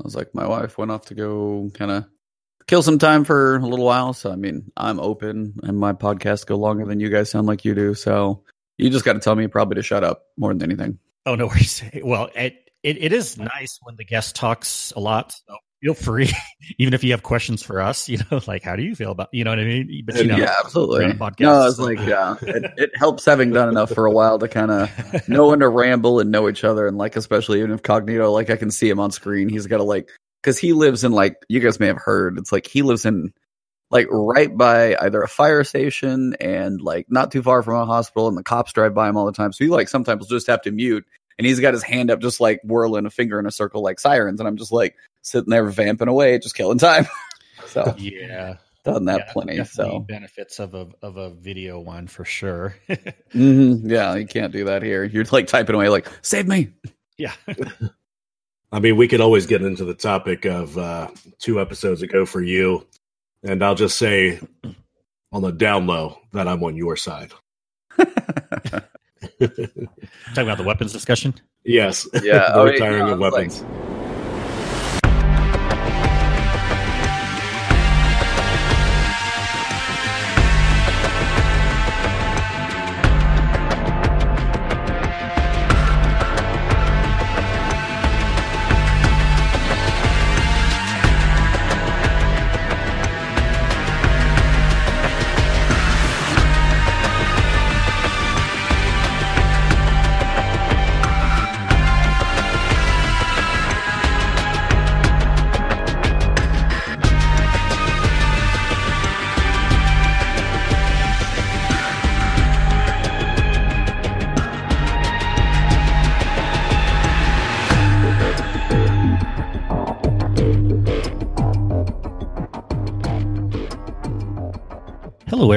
I was like, my wife went off to go kind of kill some time for a little while. So I mean, I'm open, and my podcasts go longer than you guys sound like you do. So you just got to tell me probably to shut up more than anything. Oh no worries. Well, it, it it is nice when the guest talks a lot. So feel free, even if you have questions for us. You know, like how do you feel about you know what I mean? But you know, yeah, absolutely. no, it's so. like yeah, it, it helps having done enough for a while to kind of know when to ramble and know each other, and like especially even if Cognito, like I can see him on screen, he's got to like because he lives in like you guys may have heard, it's like he lives in like right by either a fire station and like not too far from a hospital and the cops drive by him all the time. So he like sometimes will just have to mute and he's got his hand up just like whirling a finger in a circle like sirens and I'm just like sitting there vamping away, just killing time. so yeah. Done that yeah, plenty. So benefits of a of a video one for sure. mm-hmm. Yeah, you can't do that here. You're like typing away like save me. Yeah. I mean, we could always get into the topic of uh, two episodes ago for you and I'll just say on the down low that I'm on your side. Talking about the weapons discussion? Yes. Yeah. the oh, retiring yeah, of weapons. Like,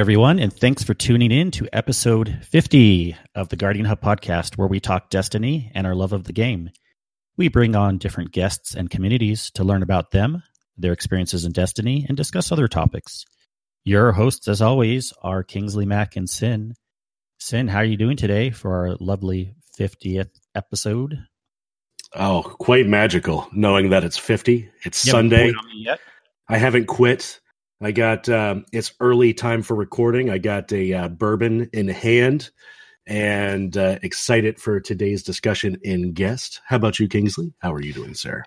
everyone, and thanks for tuning in to episode 50 of the Guardian Hub podcast, where we talk Destiny and our love of the game. We bring on different guests and communities to learn about them, their experiences in Destiny, and discuss other topics. Your hosts, as always, are Kingsley Mack and Sin. Sin, how are you doing today for our lovely 50th episode? Oh, quite magical knowing that it's 50. It's Sunday. I haven't quit. I got um, it's early time for recording. I got a uh, bourbon in hand and uh, excited for today's discussion in guest. How about you, Kingsley? How are you doing, sir?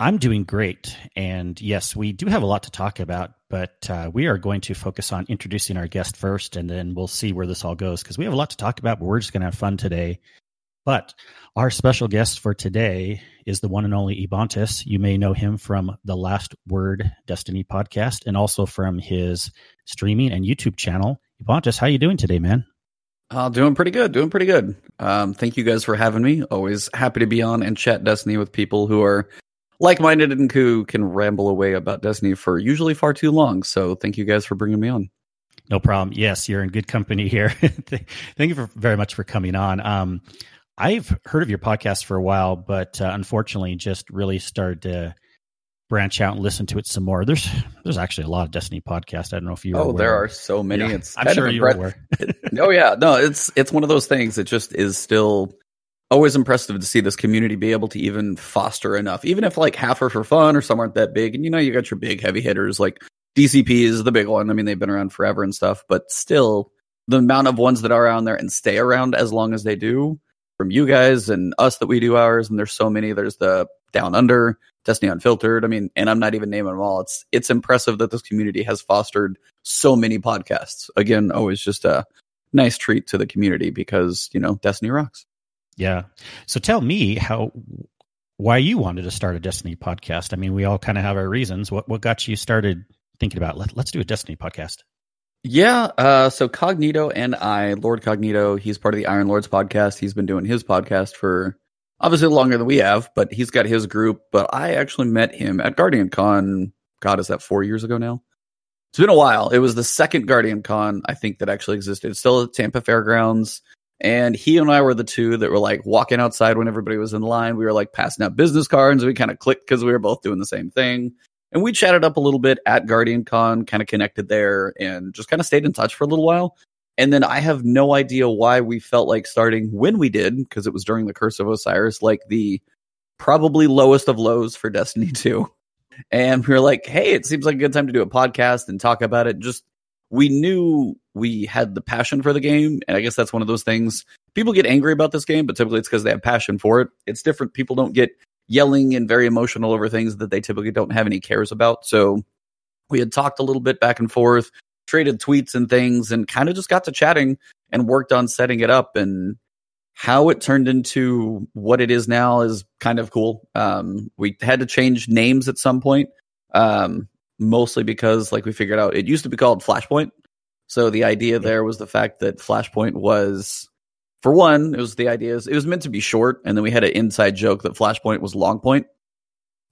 I'm doing great. And yes, we do have a lot to talk about, but uh, we are going to focus on introducing our guest first, and then we'll see where this all goes because we have a lot to talk about, but we're just going to have fun today. But our special guest for today is the one and only Ebontis. You may know him from the Last Word Destiny podcast and also from his streaming and YouTube channel. Ebontis, how are you doing today, man? Uh, doing pretty good. Doing pretty good. Um, thank you guys for having me. Always happy to be on and chat Destiny with people who are like-minded and who can ramble away about Destiny for usually far too long. So thank you guys for bringing me on. No problem. Yes, you're in good company here. thank you for, very much for coming on. Um, I've heard of your podcast for a while, but uh, unfortunately, just really started to branch out and listen to it some more. There's there's actually a lot of Destiny podcasts. I don't know if you. Oh, there are so many. Yeah, it's I'm sure you're aware. oh yeah, no, it's it's one of those things that just is still always impressive to see this community be able to even foster enough, even if like half are for fun or some aren't that big. And you know, you got your big heavy hitters like DCP is the big one. I mean, they've been around forever and stuff, but still, the amount of ones that are around there and stay around as long as they do from you guys and us that we do ours. And there's so many. There's the Down Under, Destiny Unfiltered. I mean, and I'm not even naming them all. It's it's impressive that this community has fostered so many podcasts. Again, always just a nice treat to the community because you know Destiny rocks. Yeah. So tell me how why you wanted to start a Destiny podcast. I mean, we all kind of have our reasons. What what got you started thinking about let, let's do a Destiny podcast? Yeah, uh, so Cognito and I, Lord Cognito, he's part of the Iron Lords podcast. He's been doing his podcast for obviously longer than we have, but he's got his group. But I actually met him at Guardian Con. God, is that four years ago now? It's been a while. It was the second Guardian Con I think that actually existed. Still at Tampa Fairgrounds. And he and I were the two that were like walking outside when everybody was in line. We were like passing out business cards. We kind of clicked because we were both doing the same thing. And we chatted up a little bit at Guardian Con, kind of connected there and just kind of stayed in touch for a little while. And then I have no idea why we felt like starting when we did, because it was during the Curse of Osiris, like the probably lowest of lows for Destiny 2. And we were like, hey, it seems like a good time to do a podcast and talk about it. Just we knew we had the passion for the game. And I guess that's one of those things. People get angry about this game, but typically it's because they have passion for it. It's different. People don't get yelling and very emotional over things that they typically don't have any cares about. So we had talked a little bit back and forth, traded tweets and things, and kind of just got to chatting and worked on setting it up. And how it turned into what it is now is kind of cool. Um, we had to change names at some point, um, mostly because, like, we figured out it used to be called Flashpoint. So the idea there was the fact that Flashpoint was, for one, it was the idea is it was meant to be short, and then we had an inside joke that Flashpoint was long point.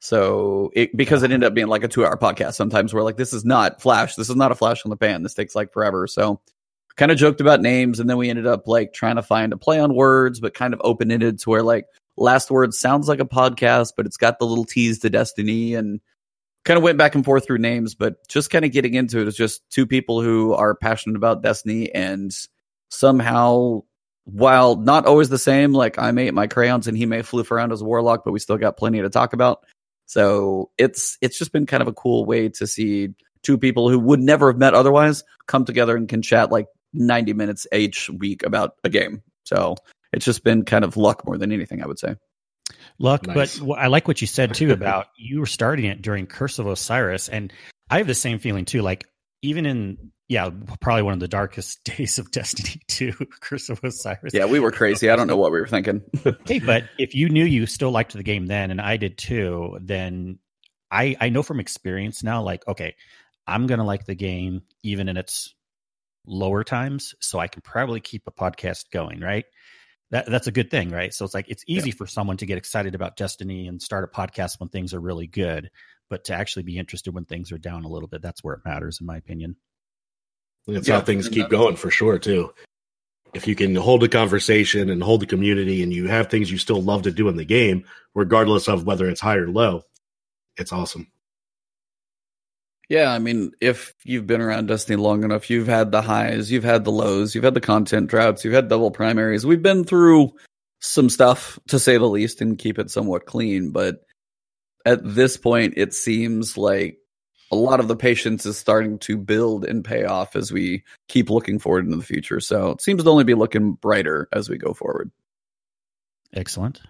So it because it ended up being like a two hour podcast. Sometimes we're like, this is not Flash. This is not a Flash on the pan. This takes like forever. So kind of joked about names, and then we ended up like trying to find a play on words, but kind of open ended to where like last word sounds like a podcast, but it's got the little tease to Destiny and kind of went back and forth through names, but just kind of getting into it is just two people who are passionate about Destiny and somehow while not always the same, like I may eat my crayons and he may floof around as a warlock, but we still got plenty to talk about. So it's it's just been kind of a cool way to see two people who would never have met otherwise come together and can chat like 90 minutes each week about a game. So it's just been kind of luck more than anything, I would say. Luck, nice. but I like what you said too about you were starting it during Curse of Osiris, and I have the same feeling too. Like even in yeah, probably one of the darkest days of Destiny 2, Curse of Osiris. Yeah, we were crazy. I don't know what we were thinking. hey, but if you knew you still liked the game then, and I did too, then I I know from experience now, like okay, I'm gonna like the game even in its lower times, so I can probably keep a podcast going, right? That that's a good thing, right? So it's like it's easy yeah. for someone to get excited about Destiny and start a podcast when things are really good, but to actually be interested when things are down a little bit, that's where it matters, in my opinion. That's yeah, how things keep going for sure, too. If you can hold a conversation and hold the community and you have things you still love to do in the game, regardless of whether it's high or low, it's awesome. Yeah, I mean, if you've been around Destiny long enough, you've had the highs, you've had the lows, you've had the content droughts, you've had double primaries. We've been through some stuff, to say the least, and keep it somewhat clean. But at this point, it seems like a lot of the patience is starting to build and pay off as we keep looking forward into the future. So it seems to only be looking brighter as we go forward. Excellent.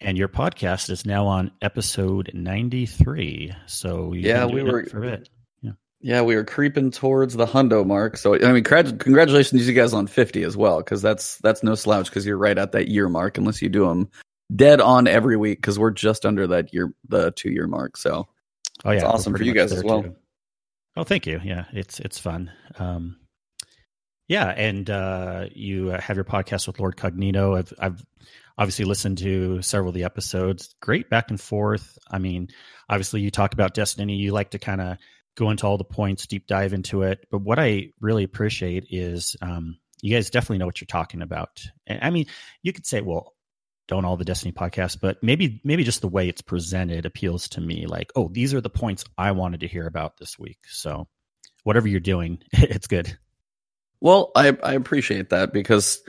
And your podcast is now on episode 93. So yeah, we were for a bit. Yeah. yeah, we were creeping towards the hundo mark. So I mean, congratulations to you guys on 50 as well, because that's that's no slouch. Because you're right at that year mark, unless you do them dead on every week. Because we're just under that year, the two year mark. So oh yeah, it's awesome for you guys as well. Too. Oh, thank you. Yeah, it's it's fun. Um, yeah, and uh, you have your podcast with Lord Cognito. I've I've obviously listened to several of the episodes. Great back and forth. I mean, obviously you talk about Destiny. You like to kind of go into all the points, deep dive into it. But what I really appreciate is um, you guys definitely know what you're talking about. And I mean, you could say, well, don't all the Destiny podcasts, but maybe maybe just the way it's presented appeals to me. Like, oh, these are the points I wanted to hear about this week. So whatever you're doing, it's good. Well, I I appreciate that because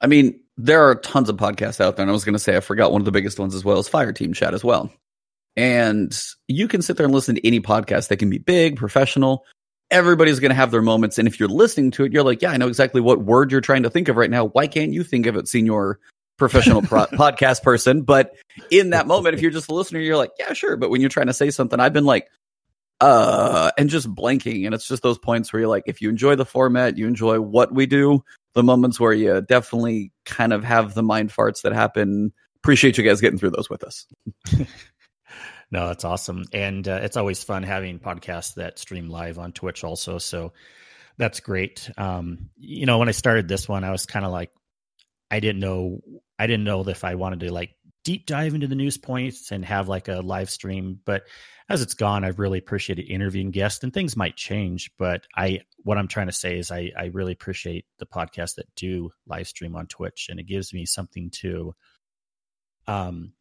I mean, there are tons of podcasts out there. And I was going to say, I forgot one of the biggest ones as well as Fire Team Chat as well. And you can sit there and listen to any podcast that can be big, professional. Everybody's going to have their moments. And if you're listening to it, you're like, yeah, I know exactly what word you're trying to think of right now. Why can't you think of it, senior professional pro- podcast person? But in that moment, if you're just a listener, you're like, yeah, sure. But when you're trying to say something, I've been like, uh, and just blanking. And it's just those points where you're like, if you enjoy the format, you enjoy what we do, the moments where you definitely kind of have the mind farts that happen. Appreciate you guys getting through those with us. no, that's awesome. And uh, it's always fun having podcasts that stream live on Twitch also. So that's great. Um, you know, when I started this one, I was kind of like, I didn't know, I didn't know if I wanted to like deep dive into the news points and have like a live stream. But as it's gone, I've really appreciated interviewing guests and things might change. But I, what I'm trying to say is I, I really appreciate the podcasts that do live stream on Twitch and it gives me something to, um,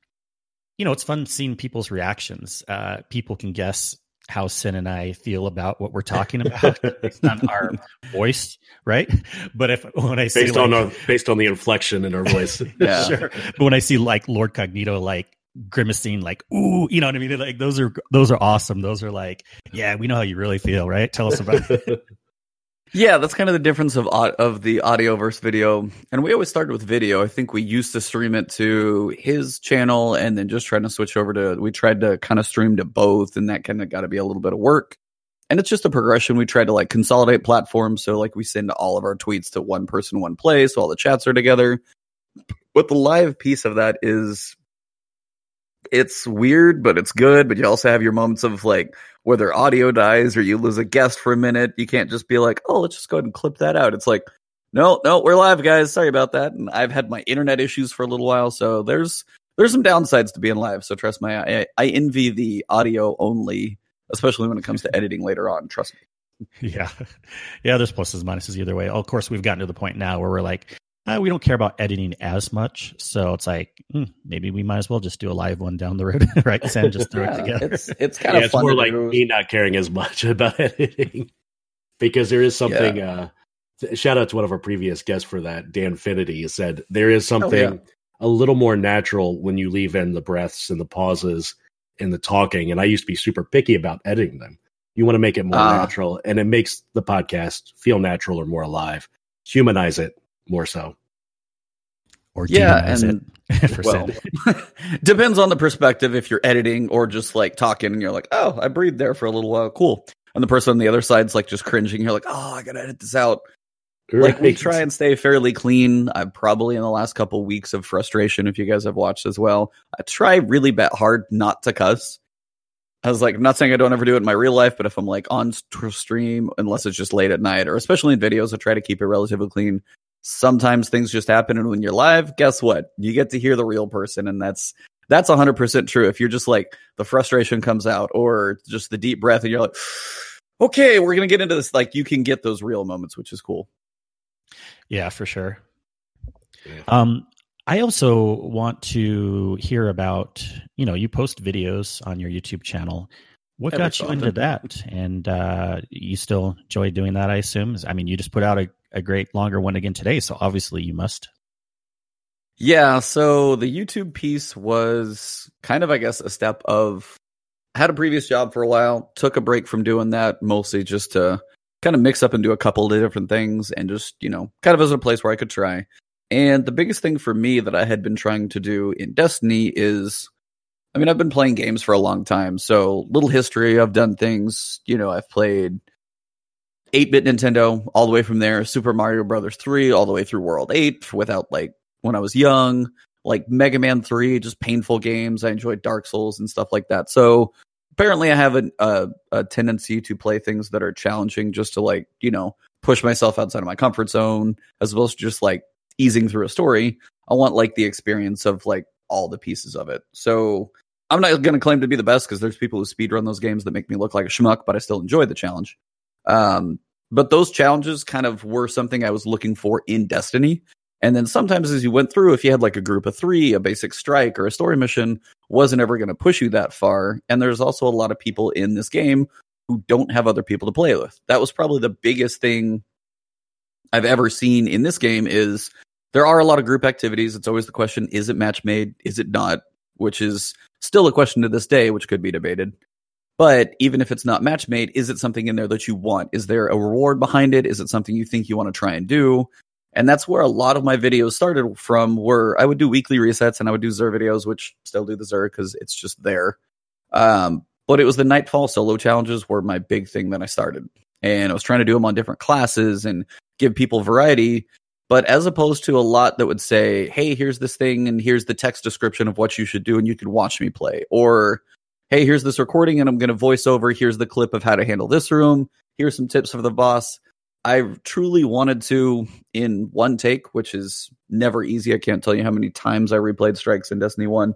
you know, it's fun seeing people's reactions. Uh, people can guess how Sin and I feel about what we're talking about. Based on our voice, right? But if when I see based like, on our, based on the inflection in our voice, yeah, sure. But when I see like Lord Cognito like grimacing like ooh you know what i mean? Like those are those are awesome. Those are like yeah we know how you really feel right? Tell us about it yeah that's kind of the difference of of the audio versus video. And we always started with video. I think we used to stream it to his channel and then just trying to switch over to we tried to kind of stream to both and that kind of got to be a little bit of work. And it's just a progression. We tried to like consolidate platforms. So like we send all of our tweets to one person one place. So all the chats are together. But the live piece of that is it's weird, but it's good. But you also have your moments of like whether audio dies or you lose a guest for a minute. You can't just be like, oh, let's just go ahead and clip that out. It's like, no, no, we're live, guys. Sorry about that. And I've had my internet issues for a little while, so there's there's some downsides to being live. So trust me, I, I envy the audio only, especially when it comes to editing later on. Trust me. Yeah, yeah. There's pluses and minuses either way. Of course, we've gotten to the point now where we're like, uh, we don't care about editing as much. So it's like hmm, maybe we might as well just do a live one down the road, right? Send just throw yeah, it together. It's it's kind yeah, of it's more like do. me not caring as much about editing because there is something. Yeah. Uh, shout out to one of our previous guests for that, Dan Finity said there is something oh, a little more natural when you leave in the breaths and the pauses and the talking. And I used to be super picky about editing them. You want to make it more uh, natural, and it makes the podcast feel natural or more alive. Humanize it more so. Or yeah, and well, depends on the perspective. If you're editing or just like talking, and you're like, "Oh, I breathed there for a little while, cool." And the person on the other side's like just cringing. You're like, "Oh, I gotta edit this out." Right. Like we try and stay fairly clean. I'm probably in the last couple weeks of frustration. If you guys have watched as well, I try really bet hard not to cuss. I was like, I'm not saying I don't ever do it in my real life, but if I'm like on stream, unless it's just late at night or especially in videos, I try to keep it relatively clean sometimes things just happen and when you're live guess what? You get to hear the real person and that's that's 100% true. If you're just like the frustration comes out or just the deep breath and you're like okay we're gonna get into this like you can get those real moments which is cool. Yeah for sure. Yeah. um i also want to hear about you know you post videos on your youtube channel. What Every got you into that? And uh you still enjoy doing that i assume? I mean you just put out a a great longer one again today. So obviously you must. Yeah. So the YouTube piece was kind of, I guess, a step of had a previous job for a while, took a break from doing that mostly just to kind of mix up and do a couple of different things and just, you know, kind of as a place where I could try. And the biggest thing for me that I had been trying to do in Destiny is I mean, I've been playing games for a long time, so little history. I've done things, you know, I've played 8-bit Nintendo all the way from there, Super Mario Brothers 3 all the way through World 8 without like when I was young, like Mega Man 3, just painful games. I enjoyed Dark Souls and stuff like that. So apparently I have a, a, a tendency to play things that are challenging just to like, you know, push myself outside of my comfort zone as opposed to just like easing through a story. I want like the experience of like all the pieces of it. So I'm not going to claim to be the best because there's people who speedrun those games that make me look like a schmuck, but I still enjoy the challenge. Um, but those challenges kind of were something I was looking for in Destiny. And then sometimes as you went through, if you had like a group of three, a basic strike, or a story mission, wasn't ever going to push you that far. And there's also a lot of people in this game who don't have other people to play with. That was probably the biggest thing I've ever seen in this game is there are a lot of group activities. It's always the question, is it match made? Is it not? Which is still a question to this day, which could be debated. But even if it's not match made, is it something in there that you want? Is there a reward behind it? Is it something you think you want to try and do? And that's where a lot of my videos started from where I would do weekly resets and I would do Xur videos, which still do the Xur because it's just there. Um, but it was the Nightfall solo challenges were my big thing that I started. And I was trying to do them on different classes and give people variety. But as opposed to a lot that would say, hey, here's this thing and here's the text description of what you should do and you can watch me play. Or hey, here's this recording and I'm going to voice over. Here's the clip of how to handle this room. Here's some tips for the boss. I truly wanted to, in one take, which is never easy. I can't tell you how many times I replayed strikes in Destiny 1,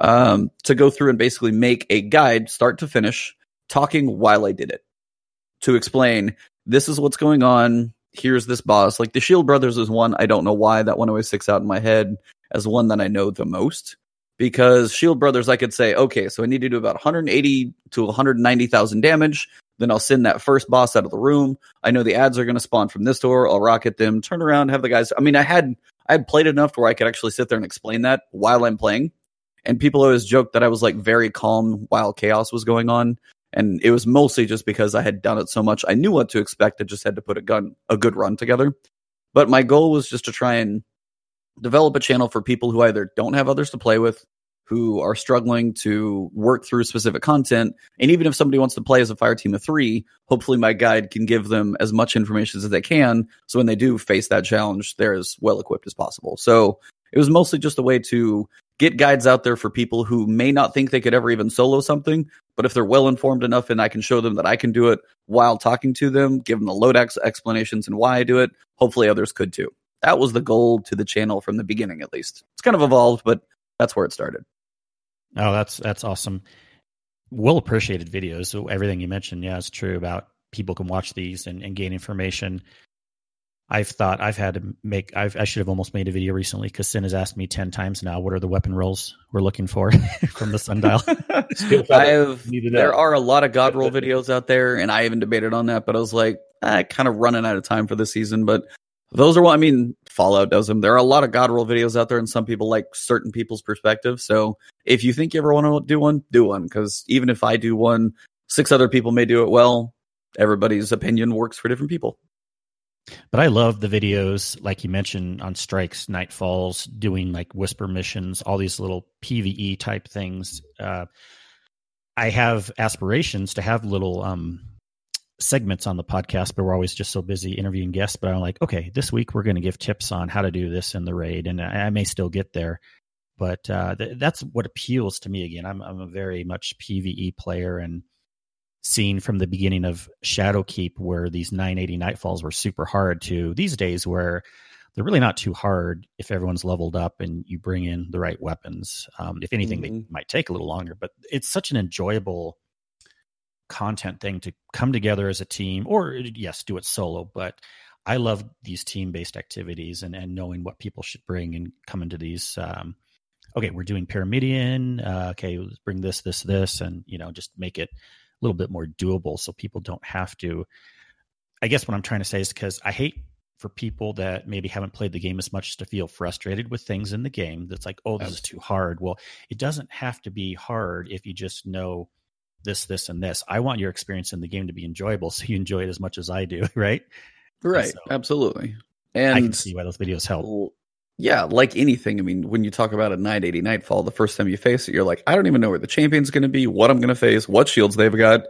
um, to go through and basically make a guide, start to finish, talking while I did it to explain this is what's going on. Here's this boss. Like the Shield Brothers is one. I don't know why that one always sticks out in my head as one that I know the most because Shield Brothers, I could say, okay, so I need to do about 180 to 190,000 damage. Then I'll send that first boss out of the room. I know the ads are going to spawn from this door. I'll rocket them, turn around, have the guys. I mean, I had I had played enough where I could actually sit there and explain that while I'm playing. And people always joked that I was like very calm while chaos was going on. And it was mostly just because I had done it so much. I knew what to expect. I just had to put a gun, a good run together. But my goal was just to try and develop a channel for people who either don't have others to play with, who are struggling to work through specific content. And even if somebody wants to play as a fire team of three, hopefully my guide can give them as much information as they can. So when they do face that challenge, they're as well equipped as possible. So it was mostly just a way to get guides out there for people who may not think they could ever even solo something, but if they're well informed enough and I can show them that I can do it while talking to them, give them the load ex- explanations and why I do it, hopefully others could too. That was the goal to the channel from the beginning, at least. It's kind of evolved, but that's where it started. Oh, that's that's awesome. Well appreciated videos. So everything you mentioned, yeah, it's true about people can watch these and, and gain information. I've thought I've had to make. I've, i should have almost made a video recently because Sin has asked me ten times now. What are the weapon rolls we're looking for from the sundial? I have. There are a lot of god roll videos out there, and I even debated on that. But I was like, ah, I kind of running out of time for the season. But those are what I mean. Fallout does them. There are a lot of god roll videos out there, and some people like certain people's perspective. So if you think you ever want to do one, do one. Because even if I do one, six other people may do it well. Everybody's opinion works for different people. But I love the videos, like you mentioned, on strikes, nightfalls, doing like whisper missions, all these little PVE type things. Uh, I have aspirations to have little um, segments on the podcast, but we're always just so busy interviewing guests. But I'm like, okay, this week we're going to give tips on how to do this in the raid, and I, I may still get there. But uh, th- that's what appeals to me. Again, I'm, I'm a very much PVE player, and seen from the beginning of Shadowkeep, where these 980 nightfalls were super hard, to these days where they're really not too hard if everyone's leveled up and you bring in the right weapons. Um, if anything, mm-hmm. they might take a little longer, but it's such an enjoyable content thing to come together as a team, or yes, do it solo. But I love these team based activities and, and knowing what people should bring and come into these. Um, okay, we're doing Pyramidion Uh, okay, let's bring this, this, this, and you know, just make it a little bit more doable so people don't have to i guess what i'm trying to say is because i hate for people that maybe haven't played the game as much to feel frustrated with things in the game that's like oh this is too hard well it doesn't have to be hard if you just know this this and this i want your experience in the game to be enjoyable so you enjoy it as much as i do right right so absolutely and i can see why those videos help yeah, like anything. I mean, when you talk about a 980 Nightfall, the first time you face it, you're like, I don't even know where the champion's going to be, what I'm going to face, what shields they've got.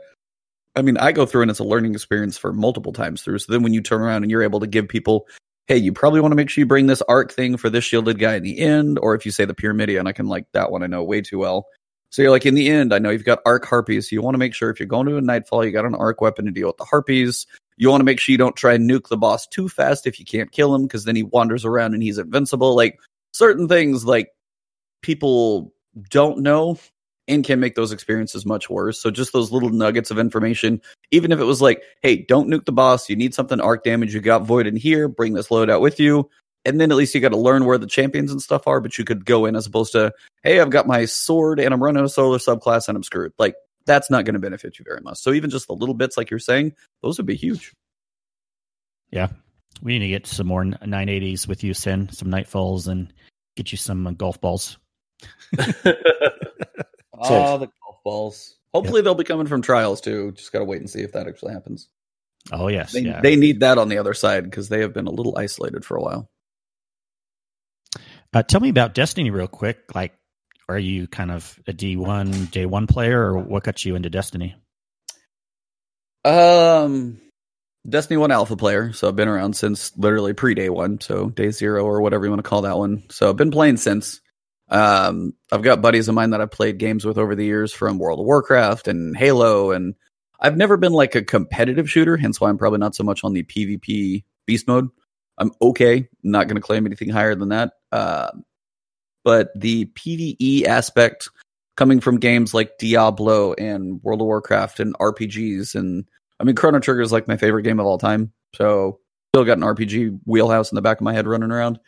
I mean, I go through and it's a learning experience for multiple times through. So then when you turn around and you're able to give people, hey, you probably want to make sure you bring this arc thing for this shielded guy in the end, or if you say the Pyramidion, I can like that one I know way too well. So you're like, in the end, I know you've got arc harpies. So you want to make sure if you're going to a nightfall, you got an arc weapon to deal with the harpies. You want to make sure you don't try and nuke the boss too fast if you can't kill him, because then he wanders around and he's invincible. Like certain things like people don't know and can make those experiences much worse. So just those little nuggets of information, even if it was like, hey, don't nuke the boss, you need something arc damage, you got void in here, bring this loadout with you. And then at least you got to learn where the champions and stuff are, but you could go in as opposed to, hey, I've got my sword and I'm running a solar subclass and I'm screwed. Like that's not going to benefit you very much. So even just the little bits like you're saying, those would be huge. Yeah, we need to get some more 980s with you, Sin, some Nightfalls, and get you some uh, golf balls. oh, the golf balls. Hopefully, yep. they'll be coming from trials too. Just got to wait and see if that actually happens. Oh, yes. They, yeah. they need that on the other side because they have been a little isolated for a while. Uh, tell me about Destiny real quick. Like, are you kind of a D1, day one player, or what got you into Destiny? Um, Destiny 1 alpha player, so I've been around since literally pre day one, so day zero or whatever you want to call that one. So I've been playing since. Um, I've got buddies of mine that I've played games with over the years from World of Warcraft and Halo, and I've never been like a competitive shooter, hence why I'm probably not so much on the PvP beast mode. I'm okay, not going to claim anything higher than that. Uh, but the PvE aspect coming from games like Diablo and World of Warcraft and RPGs and I mean, Chrono Trigger is like my favorite game of all time. So still got an RPG wheelhouse in the back of my head running around.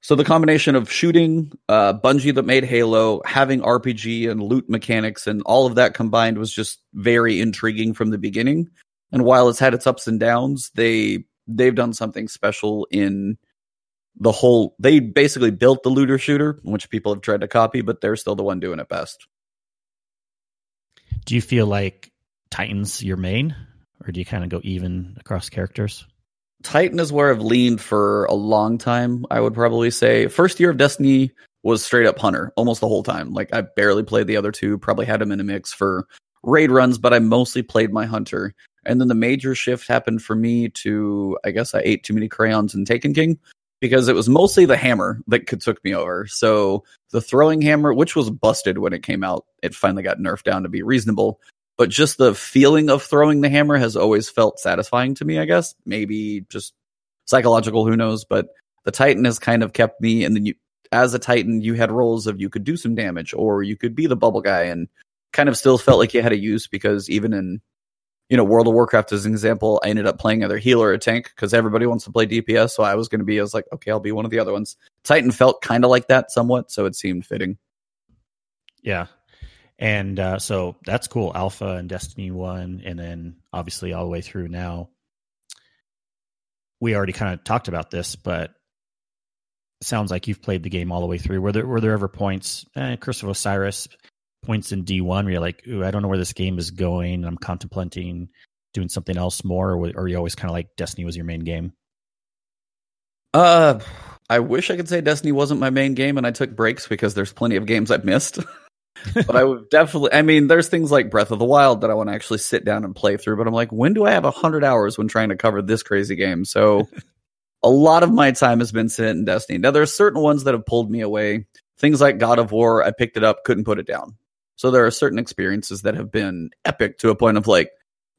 So the combination of shooting, uh, Bungie that made Halo, having RPG and loot mechanics, and all of that combined was just very intriguing from the beginning. And while it's had its ups and downs, they they've done something special in the whole they basically built the looter shooter, which people have tried to copy, but they're still the one doing it best. Do you feel like Titan's your main, or do you kind of go even across characters? Titan is where I've leaned for a long time. I would probably say first year of Destiny was straight up hunter almost the whole time. Like I barely played the other two. Probably had him in a mix for raid runs, but I mostly played my hunter. And then the major shift happened for me to I guess I ate too many crayons in Taken King because it was mostly the hammer that took me over. So the throwing hammer, which was busted when it came out, it finally got nerfed down to be reasonable but just the feeling of throwing the hammer has always felt satisfying to me, I guess. Maybe just psychological, who knows, but the Titan has kind of kept me and then you as a Titan, you had roles of you could do some damage or you could be the bubble guy and kind of still felt like you had a use because even in you know, World of Warcraft as an example, I ended up playing either healer or tank because everybody wants to play DPS. So I was going to be, I was like, okay, I'll be one of the other ones. Titan felt kind of like that somewhat. So it seemed fitting. Yeah. And uh, so that's cool. Alpha and Destiny 1, and then obviously all the way through now. We already kind of talked about this, but sounds like you've played the game all the way through. Were there were there ever points, eh, Curse of Osiris, points in D one where you're like, Ooh, I don't know where this game is going. I'm contemplating doing something else more, or, or are you always kind of like Destiny was your main game? Uh, I wish I could say Destiny wasn't my main game, and I took breaks because there's plenty of games I've missed. but I would definitely. I mean, there's things like Breath of the Wild that I want to actually sit down and play through. But I'm like, when do I have a hundred hours when trying to cover this crazy game? So, a lot of my time has been spent in Destiny. Now, there are certain ones that have pulled me away. Things like God of War, I picked it up, couldn't put it down. So there are certain experiences that have been epic to a point of like,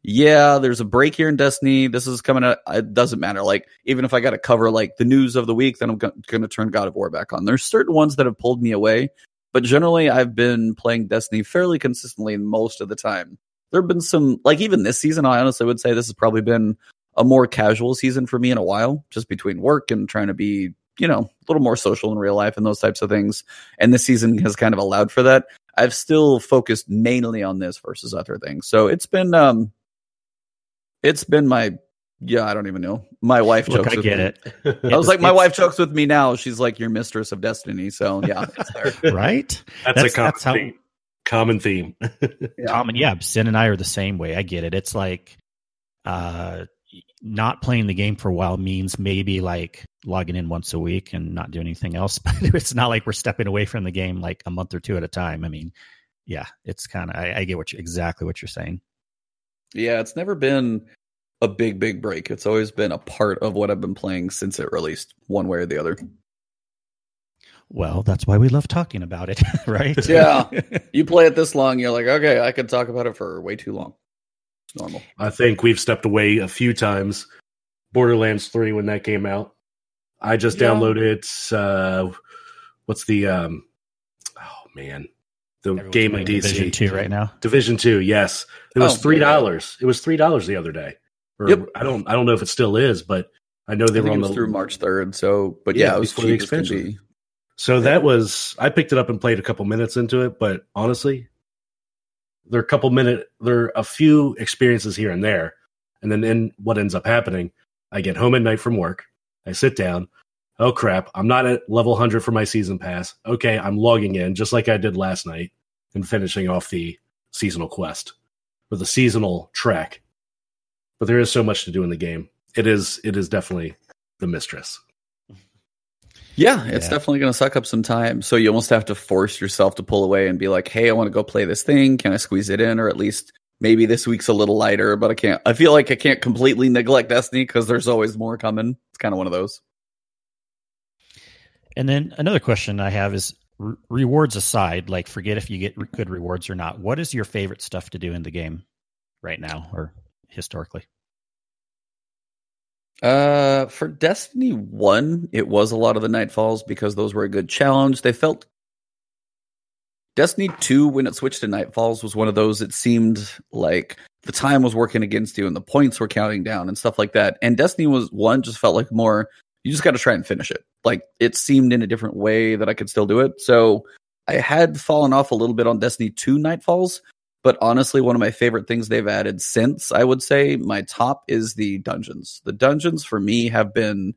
yeah, there's a break here in Destiny. This is coming out. It doesn't matter. Like, even if I got to cover like the news of the week, then I'm going to turn God of War back on. There's certain ones that have pulled me away but generally, I've been playing Destiny fairly consistently most of the time. There have been some, like even this season, I honestly would say this has probably been a more casual season for me in a while, just between work and trying to be, you know, a little more social in real life and those types of things. And this season has kind of allowed for that. I've still focused mainly on this versus other things. So it's been, um, it's been my yeah, I don't even know. My wife Look, jokes. I get me. it. I was like, my wife jokes with me now. She's like, "You're mistress of destiny." So yeah, right. That's, that's, a common that's how, theme. Common theme. yeah. Common, yeah. Sin and I are the same way. I get it. It's like, uh, not playing the game for a while means maybe like logging in once a week and not doing anything else. But it's not like we're stepping away from the game like a month or two at a time. I mean, yeah, it's kind of I, I, get what you exactly what you're saying. Yeah, it's never been a big, big break. It's always been a part of what I've been playing since it released, one way or the other. Well, that's why we love talking about it, right? yeah. You play it this long, you're like, okay, I could talk about it for way too long. It's normal. I think we've stepped away a few times. Borderlands 3 when that came out. I just yeah. downloaded uh what's the um oh man. The Everyone's game of DC. Division 2 right now. Division 2, yes. It was oh, $3. Yeah. It was $3 the other day. Or yep. I don't I don't know if it still is, but I know they I were on the through March third. So, but yeah, yeah it was before the expansion. So that was I picked it up and played a couple minutes into it, but honestly, there are a couple minute there are a few experiences here and there, and then in what ends up happening, I get home at night from work, I sit down, oh crap, I'm not at level 100 for my season pass. Okay, I'm logging in just like I did last night and finishing off the seasonal quest or the seasonal track but there is so much to do in the game. It is it is definitely the mistress. Yeah, it's yeah. definitely going to suck up some time. So you almost have to force yourself to pull away and be like, "Hey, I want to go play this thing. Can I squeeze it in or at least maybe this week's a little lighter, but I can't I feel like I can't completely neglect Destiny cuz there's always more coming." It's kind of one of those. And then another question I have is re- rewards aside, like forget if you get good rewards or not. What is your favorite stuff to do in the game right now or historically? Uh, for Destiny One, it was a lot of the Nightfalls because those were a good challenge. They felt Destiny 2, when it switched to Nightfalls, was one of those it seemed like the time was working against you and the points were counting down and stuff like that. And Destiny was one just felt like more, you just got to try and finish it. Like it seemed in a different way that I could still do it. So I had fallen off a little bit on Destiny 2 Nightfalls, but honestly, one of my favorite things they've added since, I would say, my top is the dungeons. The dungeons for me have been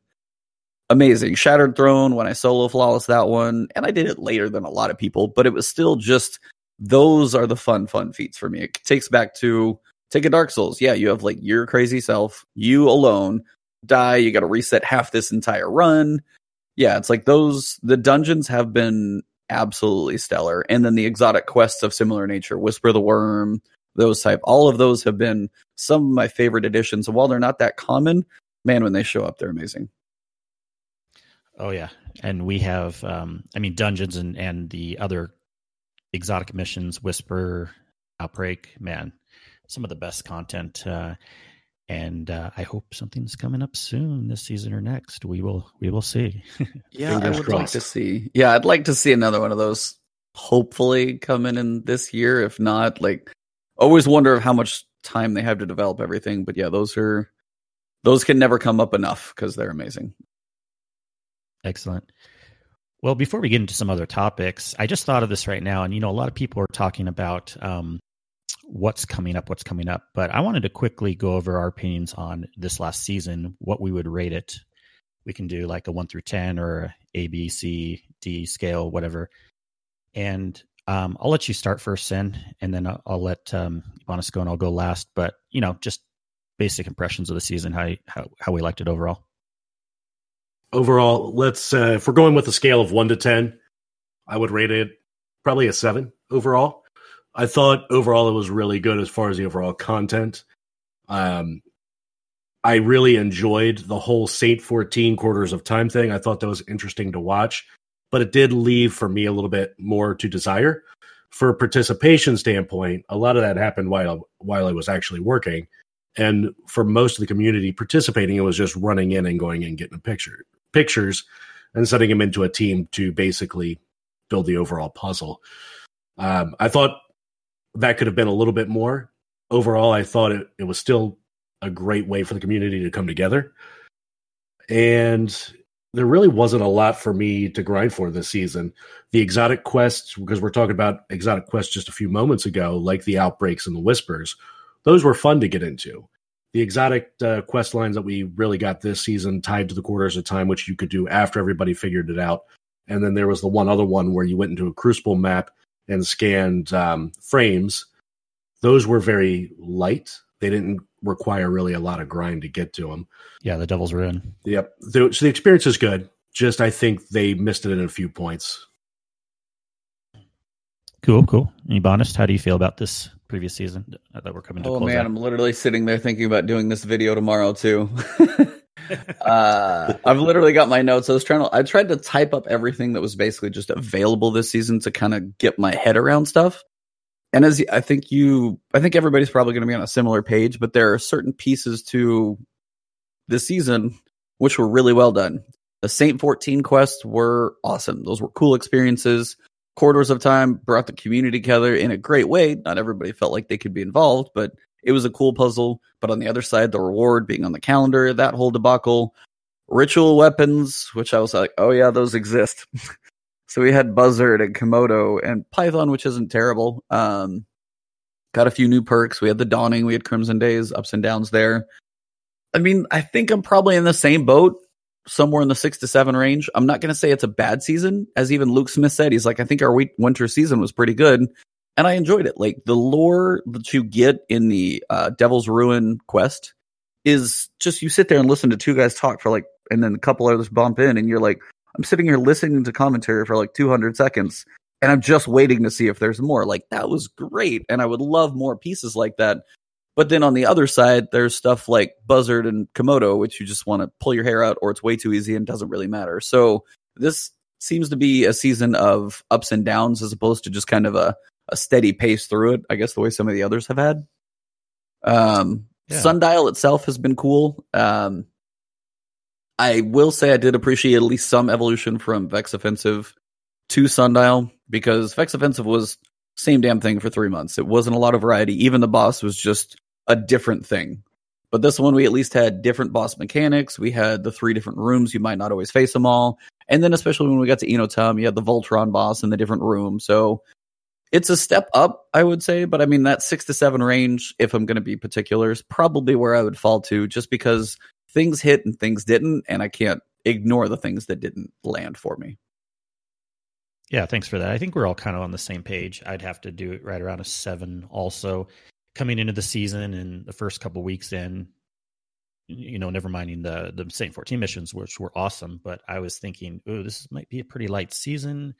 amazing. Shattered Throne when I solo flawless that one, and I did it later than a lot of people, but it was still just those are the fun, fun feats for me. It takes back to take a Dark Souls. Yeah, you have like your crazy self, you alone die. You got to reset half this entire run. Yeah, it's like those. The dungeons have been absolutely stellar, and then the exotic quests of similar nature, Whisper the Worm, those type. All of those have been some of my favorite additions. And while they're not that common, man, when they show up, they're amazing. Oh yeah, and we have, um, I mean, dungeons and and the other exotic missions, Whisper, Outbreak, man, some of the best content. Uh, and uh, I hope something's coming up soon this season or next. We will we will see. yeah, Fingers I would crossed. like to see. Yeah, I'd like to see another one of those. Hopefully, coming in this year. If not, like, always wonder how much time they have to develop everything. But yeah, those are those can never come up enough because they're amazing. Excellent. Well, before we get into some other topics, I just thought of this right now, and you know, a lot of people are talking about um, what's coming up, what's coming up. But I wanted to quickly go over our opinions on this last season, what we would rate it. We can do like a one through 10 or A, B, C, D scale, whatever. And um, I'll let you start first, Sin, and then I'll, I'll let um, go and I'll go last. But, you know, just basic impressions of the season, how, how, how we liked it overall. Overall, let's, uh, if we're going with a scale of one to 10, I would rate it probably a seven overall. I thought overall it was really good as far as the overall content. Um, I really enjoyed the whole Saint 14 Corridors of Time thing. I thought that was interesting to watch, but it did leave for me a little bit more to desire. For participation standpoint, a lot of that happened while while I was actually working. And for most of the community participating, it was just running in and going and getting a picture pictures and setting them into a team to basically build the overall puzzle. Um, I thought that could have been a little bit more. Overall, I thought it, it was still a great way for the community to come together. And there really wasn't a lot for me to grind for this season. The exotic quests, because we're talking about exotic quests just a few moments ago, like the outbreaks and the whispers, those were fun to get into. The exotic uh, quest lines that we really got this season tied to the Corridors of Time, which you could do after everybody figured it out. And then there was the one other one where you went into a crucible map and scanned um, frames, those were very light. They didn't require really a lot of grind to get to them. Yeah, the Devil's Ruin. Yep. So the experience is good. Just I think they missed it in a few points. Cool, cool. Ebontis? How do you feel about this previous season that we're coming to? Oh man, out? I'm literally sitting there thinking about doing this video tomorrow too. uh, I've literally got my notes. I was trying to, I tried to type up everything that was basically just available this season to kind of get my head around stuff. And as I think you, I think everybody's probably going to be on a similar page, but there are certain pieces to this season which were really well done. The Saint 14 quests were awesome. Those were cool experiences. Corridors of Time brought the community together in a great way. Not everybody felt like they could be involved, but it was a cool puzzle. But on the other side, the reward being on the calendar, that whole debacle, ritual weapons, which I was like, oh yeah, those exist. so we had Buzzard and Komodo and Python, which isn't terrible. Um, got a few new perks. We had the Dawning, we had Crimson Days, ups and downs there. I mean, I think I'm probably in the same boat, somewhere in the six to seven range. I'm not going to say it's a bad season, as even Luke Smith said. He's like, I think our winter season was pretty good and I enjoyed it. Like the lore that you get in the uh, Devil's Ruin quest is just you sit there and listen to two guys talk for like, and then a couple others bump in, and you're like, I'm sitting here listening to commentary for like 200 seconds, and I'm just waiting to see if there's more. Like that was great, and I would love more pieces like that. But then on the other side, there's stuff like Buzzard and Komodo, which you just want to pull your hair out, or it's way too easy and doesn't really matter. So this seems to be a season of ups and downs as opposed to just kind of a a steady pace through it. I guess the way some of the others have had. Um, yeah. Sundial itself has been cool. Um, I will say I did appreciate at least some evolution from Vex Offensive to Sundial because Vex Offensive was same damn thing for three months. It wasn't a lot of variety. Even the boss was just a different thing. But this one, we at least had different boss mechanics. We had the three different rooms. You might not always face them all. And then, especially when we got to Enotum, you had the Voltron boss in the different room. So it's a step up, I would say, but I mean that six to seven range, if I'm going to be particular, is probably where I would fall to, just because things hit and things didn't, and I can't ignore the things that didn't land for me. Yeah, thanks for that. I think we're all kind of on the same page. I'd have to do it right around a seven also coming into the season and the first couple weeks in, you know, never minding the the Saint 14 missions, which were awesome. But I was thinking, oh, this might be a pretty light season,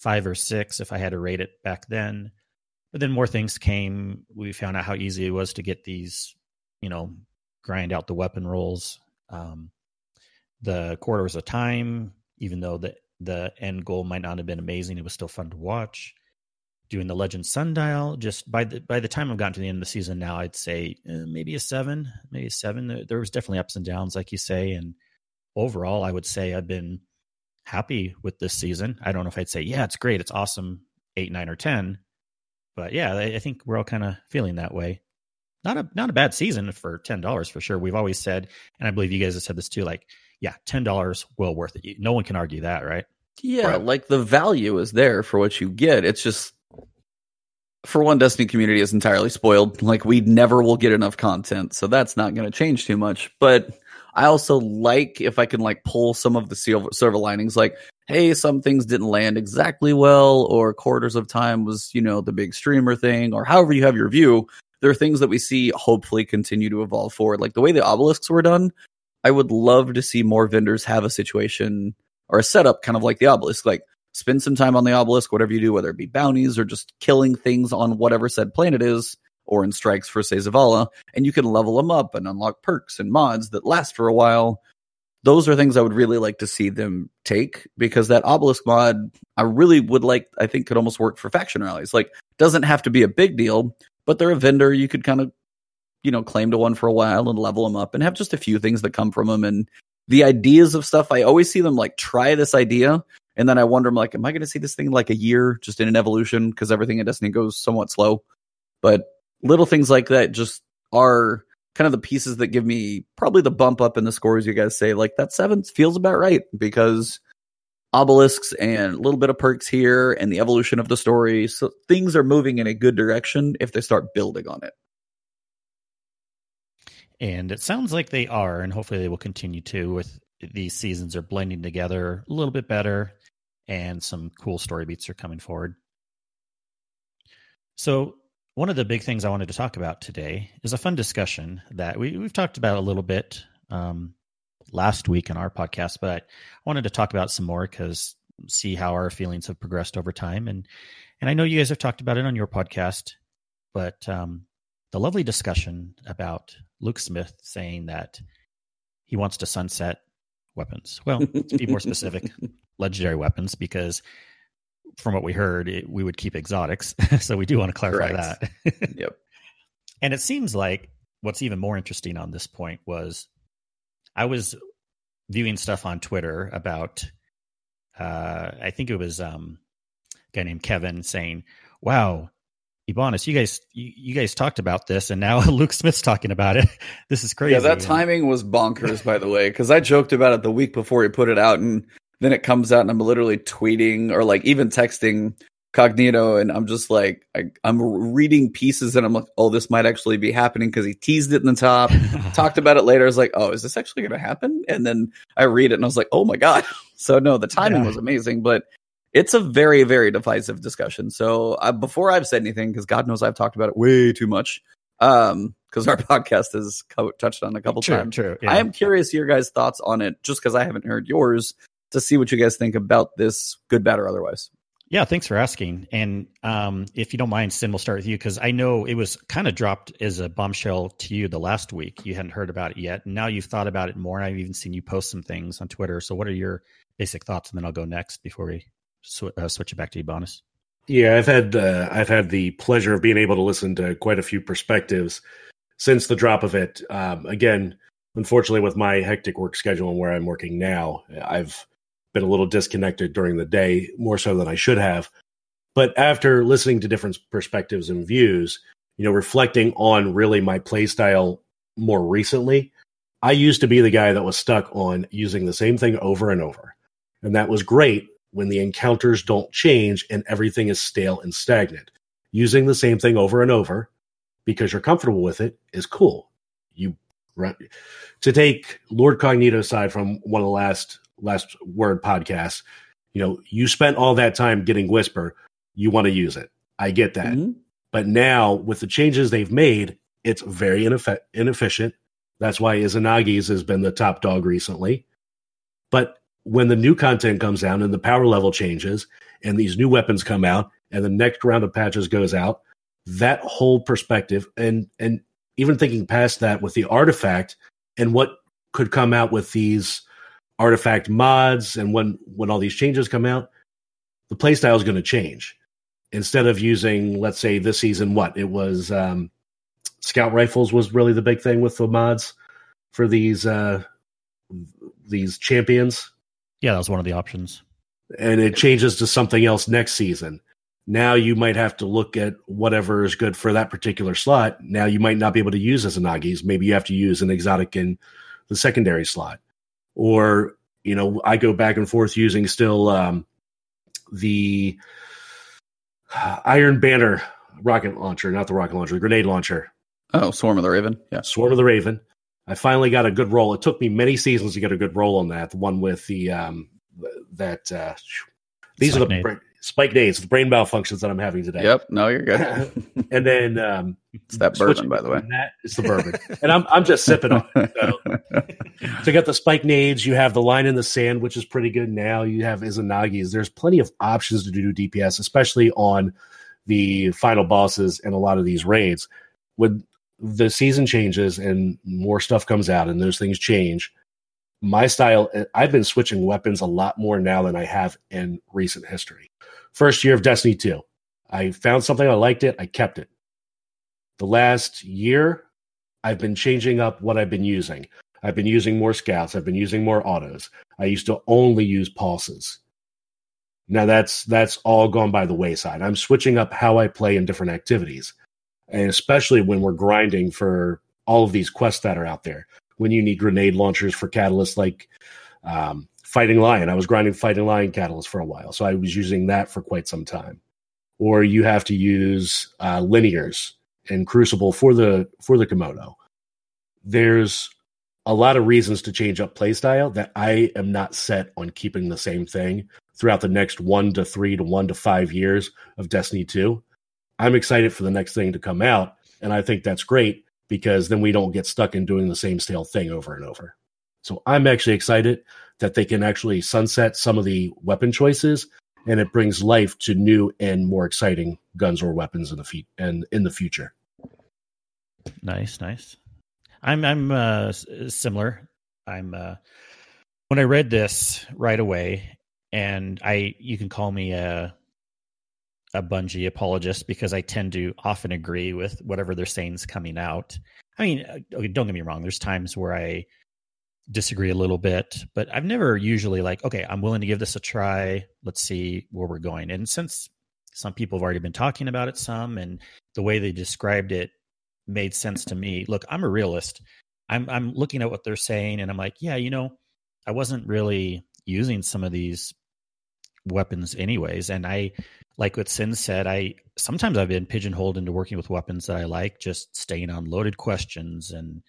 five or six if I had to rate it back then. But then more things came. We found out how easy it was to get these, you know, grind out the weapon rolls. Um, the corridors of time, even though the the end goal might not have been amazing, it was still fun to watch doing the Legend Sundial. Just by the by the time I've gotten to the end of the season now, I'd say eh, maybe a seven, maybe a seven. There, was definitely ups and downs, like you say, and overall, I would say I've been happy with this season. I don't know if I'd say yeah, it's great, it's awesome, eight, nine, or ten, but yeah, I, I think we're all kind of feeling that way. Not a not a bad season for ten dollars for sure. We've always said, and I believe you guys have said this too. Like, yeah, ten dollars well worth it. No one can argue that, right? Yeah, right. like the value is there for what you get. It's just for one, Destiny community is entirely spoiled. Like we never will get enough content, so that's not going to change too much. But I also like if I can like pull some of the silver, silver linings, like hey, some things didn't land exactly well, or Corridors of Time was you know the big streamer thing, or however you have your view. There are things that we see hopefully continue to evolve forward, like the way the obelisks were done. I would love to see more vendors have a situation or a setup kind of like the obelisk, like spend some time on the obelisk, whatever you do, whether it be bounties or just killing things on whatever said planet is, or in strikes for say Zavala, and you can level them up and unlock perks and mods that last for a while. Those are things I would really like to see them take because that obelisk mod I really would like I think could almost work for faction rallies. Like doesn't have to be a big deal, but they're a vendor you could kind of you know claim to one for a while and level them up and have just a few things that come from them and the ideas of stuff I always see them like try this idea and then I wonder, I'm like, am I going to see this thing like a year just in an evolution? Because everything in Destiny goes somewhat slow. But little things like that just are kind of the pieces that give me probably the bump up in the scores. You guys say like that seven feels about right because obelisks and a little bit of perks here and the evolution of the story. So things are moving in a good direction if they start building on it. And it sounds like they are, and hopefully they will continue to with these seasons are blending together a little bit better and some cool story beats are coming forward. So, one of the big things I wanted to talk about today is a fun discussion that we, we've talked about a little bit um, last week in our podcast, but I wanted to talk about some more because see how our feelings have progressed over time. And and I know you guys have talked about it on your podcast, but um, the lovely discussion about Luke Smith saying that he wants to sunset weapons. Well, to be more specific, legendary weapons, because from what we heard, it, we would keep exotics. so we do want to clarify Correct. that. yep. And it seems like what's even more interesting on this point was I was viewing stuff on Twitter about, uh, I think it was um, a guy named Kevin saying, wow, Ebontis, you guys, you, you, guys talked about this, and now Luke Smith's talking about it. This is crazy. Yeah, that timing was bonkers, by the way, because I joked about it the week before he put it out, and then it comes out, and I'm literally tweeting or like even texting Cognito, and I'm just like, I, am reading pieces, and I'm like, oh, this might actually be happening because he teased it in the top, talked about it later. I was like, oh, is this actually going to happen? And then I read it, and I was like, oh my god. So no, the timing yeah. was amazing, but it's a very very divisive discussion so uh, before i've said anything because god knows i've talked about it way too much um because our podcast has co- touched on a couple true, times true yeah. i am curious your guys thoughts on it just because i haven't heard yours to see what you guys think about this good bad or otherwise. Yeah thanks for asking. And um if you don't mind sim we'll start with you because i know it was kind of dropped as a bombshell to you the last week. You hadn't heard about it yet. Now you've thought about it more and i've even seen you post some things on twitter. So what are your basic thoughts? And then i'll go next before we sw- uh, switch it back to you, Ebontis. Yeah, I've had uh, I've had the pleasure of being able to listen to quite a few perspectives since the drop of it. Um, again, unfortunately, with my hectic work schedule and where I'm working now, I've been a little disconnected during the day, more so than I should have. But after listening to different perspectives and views, you know, reflecting on really my playstyle more recently, I used to be the guy that was stuck on using the same thing over and over. And that was great when the encounters don't change and everything is stale and stagnant. Using the same thing over and over because you're comfortable with it is cool. You? To take Lord Cognito aside from one of the last last word podcast you know, you spent all that time getting Whisper. You want to use it. I get that. Mm-hmm. But now with the changes they've made, it's very ineff- inefficient. That's why Izanagi's has been the top dog recently. But when the new content comes out and the power level changes and these new weapons come out and the next round of patches goes out, that whole perspective and and even thinking past that with the artifact and what could come out with these artifact mods and when when all these changes come out, the playstyle is going to change. Instead of using, let's say this season, what it was, um, scout rifles was really the big thing with the mods for these uh, these champions. Yeah, that was one of the options. And it changes to something else next season. Now you might have to look at whatever is good for that particular slot. Now you might not be able to use Izanagi's. Maybe you have to use an exotic in the secondary slot. Or, you know, I go back and forth using still um, the Iron Banner rocket launcher, not the rocket launcher, the grenade launcher. Oh, Swarm of the Raven. Yeah. Swarm of the Raven. I finally got a good roll. It took me many seasons to get a good roll on that. The one with the um that uh these Spike are the nade. Spike nades, the brain malfunctions that I'm having today. Yep. No, you're good. and then um it's that bourbon, by the way. That is the bourbon. and I'm I'm just sipping on it. So. so you got the spike nades, you have the line in the sand, which is pretty good now. You have Izanagi's. There's plenty of options to do DPS, especially on the final bosses and a lot of these raids. When the season changes and more stuff comes out and those things change, my style, I've been switching weapons a lot more now than I have in recent history. First year of Destiny 2, I found something, I liked it, I kept it. The last year, I've been changing up what I've been using. I've been using more scouts, I've been using more autos. I used to only use pulses. Now that's that's all gone by the wayside. I'm switching up how I play in different activities and especially when we're grinding for all of these quests that are out there. When you need grenade launchers for catalysts like um, Fighting Lion, I was grinding Fighting Lion catalyst for a while, so I was using that for quite some time. Or you have to use uh, linears and Crucible for the for the Komodo. There's a lot of reasons to change up playstyle that I am not set on keeping the same thing throughout the next one to three to one to five years of Destiny 2. I'm excited for the next thing to come out. And I think that's great because then we don't get stuck in doing the same stale thing over and over. So I'm actually excited that they can actually sunset some of the weapon choices and it brings life to new and more exciting guns or weapons in the feet and in the future. Nice, nice. I'm I'm uh, similar. I'm uh, when I read this right away, and I you can call me a a Bungie apologist because I tend to often agree with whatever they're saying is coming out. I mean, uh, don't get me wrong. There's times where I disagree a little bit, but I've never usually like, okay, I'm willing to give this a try. Let's see where we're going. And since some people have already been talking about it some, and the way they described it made sense to me. Look, I'm a realist. I'm I'm looking at what they're saying, and I'm like, yeah, you know, I wasn't really using some of these weapons anyways, and I like what Sin said, I sometimes I've been pigeonholed into working with weapons that I like, just staying on loaded questions and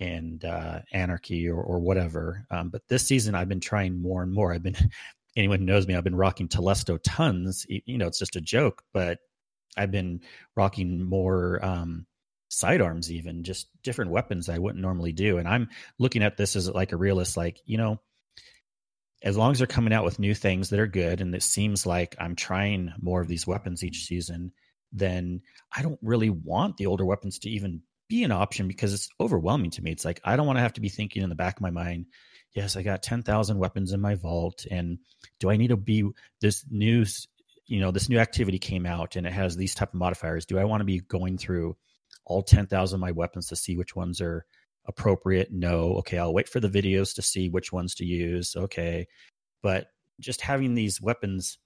and uh, anarchy or, or whatever. Um, but this season, I've been trying more and more. I've been anyone who knows me, I've been rocking Telesto tons. You know, it's just a joke, but I've been rocking more um, sidearms, even just different weapons I wouldn't normally do. And I'm looking at this as like a realist, like you know, as long as they're coming out with new things that are good and it seems like i'm trying more of these weapons each season then i don't really want the older weapons to even be an option because it's overwhelming to me. It's like i don't want to have to be thinking in the back of my mind yes i got 10,000 weapons in my vault and do i need to be this new you know this new activity came out and it has these type of modifiers. Do i want to be going through all 10,000 of my weapons to see which ones are appropriate? No. Okay i'll wait for the videos to see which ones to use. Okay. But just having these weapons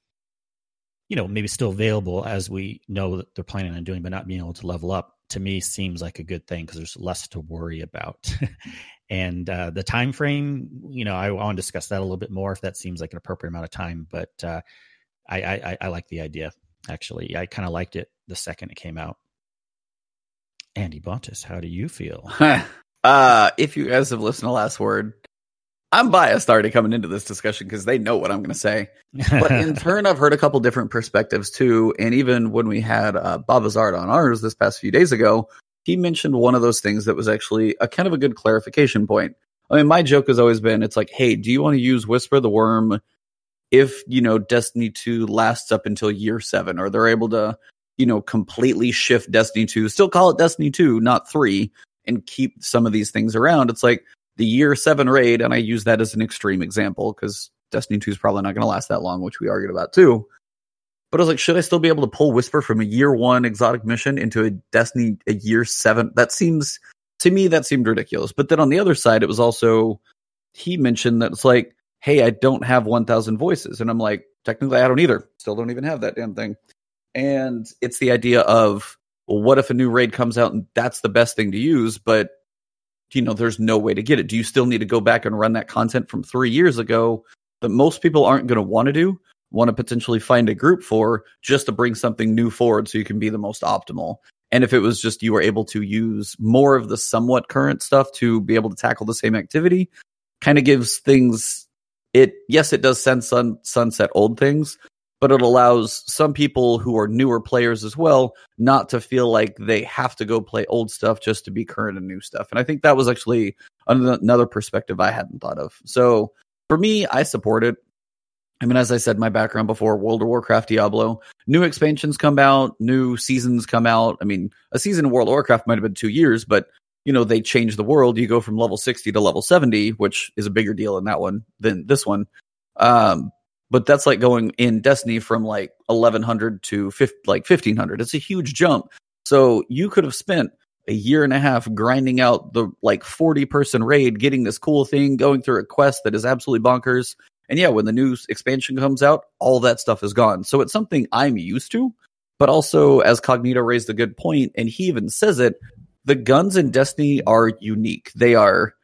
you know maybe still available as we know that they're planning on doing but not being able to level up to me seems like a good thing because there's less to worry about. And uh, the time frame you know i want to discuss that a little bit more if that seems like an appropriate amount of time but uh, I, I i like the idea actually. I kind of liked it the second it came out. And Ebontis how do you feel? Uh, if you guys have listened to Last Word, I'm biased already coming into this discussion because they know what I'm going to say. But in turn, I've heard a couple different perspectives too. And even when we had uh, Bob Azard on ours this past few days ago, he mentioned one of those things that was actually a kind of a good clarification point. I mean, my joke has always been, it's like, hey, do you want to use Whisper the Worm if, you know, Destiny 2 lasts up until year seven, or they're able to, you know, completely shift Destiny 2, still call it Destiny 2, not 3, and keep some of these things around? It's like the year seven raid, and I use that as an extreme example because Destiny 2 is probably not going to last that long, which we argued about too. But I was like, should I still be able to pull Whisper from a year one exotic mission into a Destiny a year seven? That seems to me that seemed ridiculous. But then on the other side, it was also he mentioned that it's like, hey, I don't have one thousand voices, and I'm like, technically, I don't either. Still don't even have that damn thing. And it's the idea of, well, what if a new raid comes out and that's the best thing to use, but you know, there's no way to get it. Do you still need to go back and run that content from three years ago that most people aren't going to want to do? want to potentially find a group for just to bring something new forward so you can be the most optimal. And if it was just you were able to use more of the somewhat current stuff to be able to tackle the same activity, kind of gives things it yes, it does send sun, sunset old things, but it allows some people who are newer players as well not to feel like they have to go play old stuff just to be current and new stuff. And I think that was actually another perspective I hadn't thought of. So for me, I support it. I mean, as I said, my background before World of Warcraft, Diablo, new expansions come out, new seasons come out. I mean, a season of World of Warcraft might have been two years, but you know, they change the world. You go from level 60 to level 70, which is a bigger deal in that one than this one. Um, but that's like going in Destiny from like 1100 to 50, like 1500. It's a huge jump. So you could have spent a year and a half grinding out the like 40 person raid, getting this cool thing, going through a quest that is absolutely bonkers, and yeah, when the new expansion comes out, all that stuff is gone. So it's something I'm used to. But also, as Cognito raised a good point, and he even says it, the guns in Destiny are unique. They are,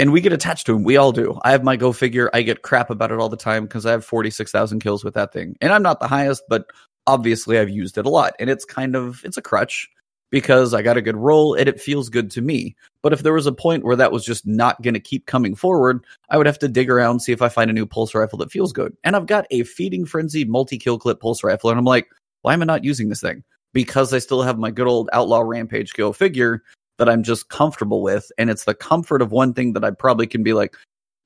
and we get attached to them. We all do. I have my Go figure. I get crap about it all the time because I have 46,000 kills with that thing. And I'm not the highest, but obviously I've used it a lot. And it's kind of, it's a crutch because I got a good roll and it feels good to me. But if there was a point where that was just not going to keep coming forward, I would have to dig around, see if I find a new pulse rifle that feels good. And I've got a feeding frenzy multi kill clip pulse rifle, and I'm like, why am I not using this thing? Because I still have my good old outlaw rampage go figure that I'm just comfortable with. And it's the comfort of one thing that I probably can be like,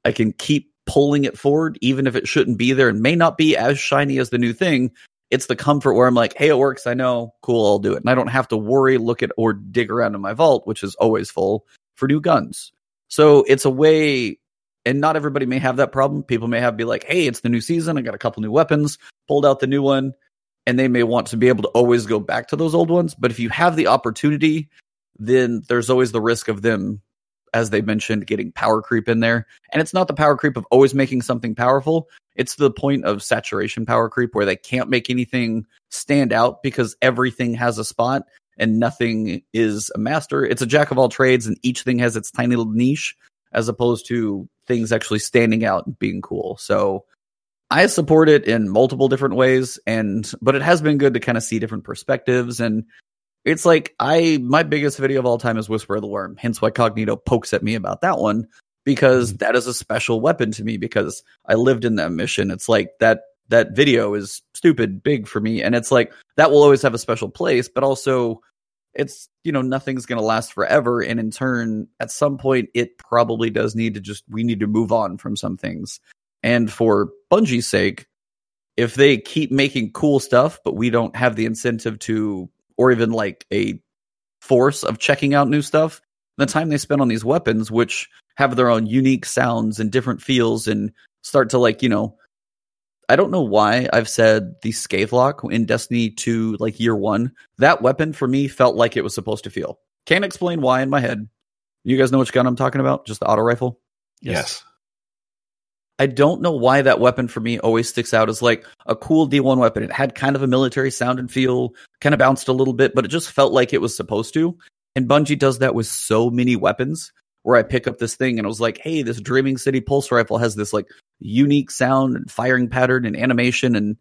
I can keep pulling it forward, even if it shouldn't be there and may not be as shiny as the new thing, it's the comfort where I'm like, hey, it works. I know. Cool. I'll do it. And I don't have to worry, look at, or dig around in my vault, which is always full for new guns. So it's a way, and not everybody may have that problem. People may have be like, hey, it's the new season. I got a couple new weapons, pulled out the new one, and they may want to be able to always go back to those old ones. But if you have the opportunity, then there's always the risk of them as they mentioned, getting power creep in there. And it's not the power creep of always making something powerful. It's the point of saturation power creep where they can't make anything stand out because everything has a spot and nothing is a master. It's a jack of all trades and each thing has its tiny little niche as opposed to things actually standing out and being cool. So I support it in multiple different ways and but it has been good to kind of see different perspectives and it's like I my biggest video of all time is Whisper of the Worm. Hence why Cognito pokes at me about that one because mm-hmm. that is a special weapon to me because I lived in that mission. It's like that that video is stupid big for me and it's like that will always have a special place, but also it's you know nothing's going to last forever and in turn at some point it probably does need to just we need to move on from some things. And for Bungie's sake, if they keep making cool stuff but we don't have the incentive to or even like a force of checking out new stuff, the time they spend on these weapons, which have their own unique sounds and different feels and start to like, you know, I don't know why I've said the Scathelocke in Destiny 2, like year one. That weapon for me felt like it was supposed to feel. Can't explain why in my head. You guys know which gun I'm talking about? Just the auto rifle? Yes. yes. I don't know why that weapon for me always sticks out as like a cool D1 weapon. It had kind of a military sound and feel, kind of bounced a little bit, but it just felt like it was supposed to. And Bungie does that with so many weapons where I pick up this thing and I was like, hey, this Dreaming City pulse rifle has this like unique sound and firing pattern and animation. And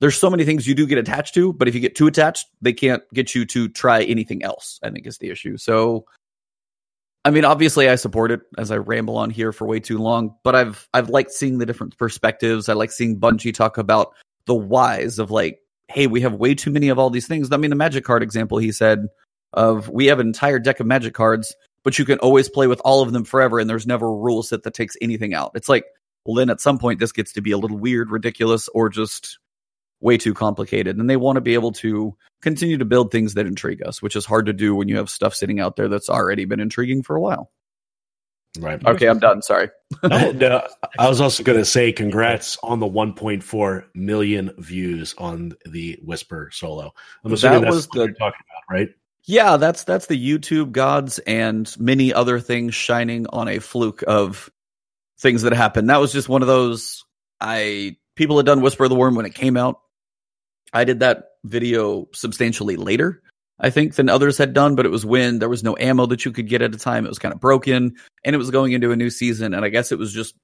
there's so many things you do get attached to, but if you get too attached, they can't get you to try anything else, I think is the issue. So I mean, obviously, I support it as I ramble on here for way too long. But I've I've liked seeing the different perspectives. I like seeing Bungie talk about the whys of like, hey, we have way too many of all these things. I mean, the magic card example he said of we have an entire deck of magic cards, but you can always play with all of them forever, and there's never a rule set that takes anything out. It's like, well, then at some point this gets to be a little weird, ridiculous, or just way too complicated. And they want to be able to continue to build things that intrigue us, which is hard to do when you have stuff sitting out there that's already been intriguing for a while. Right. Okay, I'm done. Sorry. and, uh, I was also going to say congrats on the 1.4 million views on the Whisper solo. I'm assuming that that's was the, you're talking about, right? Yeah, that's that's the YouTube gods and many other things shining on a fluke of things that happened. That was just one of those I people had done Whisper of the Worm when it came out. I did that video substantially later, I think, than others had done, but it was when there was no ammo that you could get at a time. It was kind of broken and it was going into a new season. And I guess it was just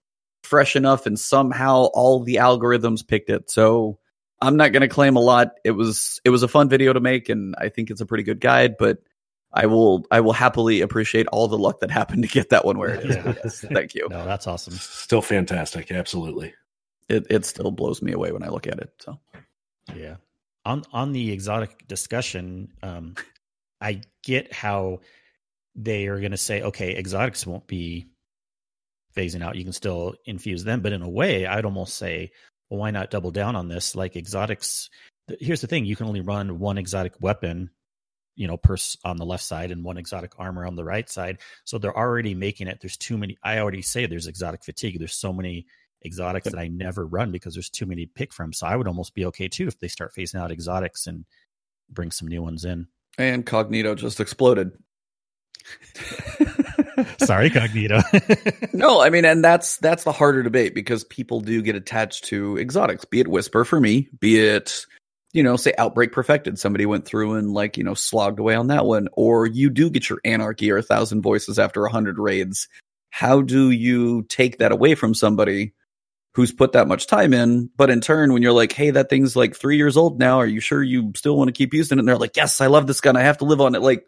fresh enough and somehow all the algorithms picked it. So I'm not going to claim a lot. It was, it was a fun video to make and I think it's a pretty good guide, but I will, I will happily appreciate all the luck that happened to get that one where it is. Yeah. Yes, thank you. No, that's awesome. Still fantastic. Absolutely. It, it still blows me away when I look at it. So yeah. On on the exotic discussion, um, I get how they are going to say, okay, exotics won't be phasing out. You can still infuse them, but in a way, I'd almost say, well, why not double down on this? Like exotics. Here's the thing: you can only run one exotic weapon, you know, per on the left side and one exotic armor on the right side. So they're already making it. There's too many. I already say there's exotic fatigue. There's so many exotics that I never run because there's too many to pick from. So I would almost be okay too if they start phasing out exotics and bring some new ones in. And Cognito just exploded. Sorry, Cognito. no, I mean, and that's that's the harder debate because people do get attached to exotics, be it Whisper for me, be it you know, say Outbreak Perfected. Somebody went through and like, you know, slogged away on that one. Or you do get your Anarchy or a thousand voices after a hundred raids. How do you take that away from somebody who's put that much time in. But in turn, when you're like, hey, that thing's like three years old now, are you sure you still want to keep using it? And they're like, yes, I love this gun. I have to live on it. Like,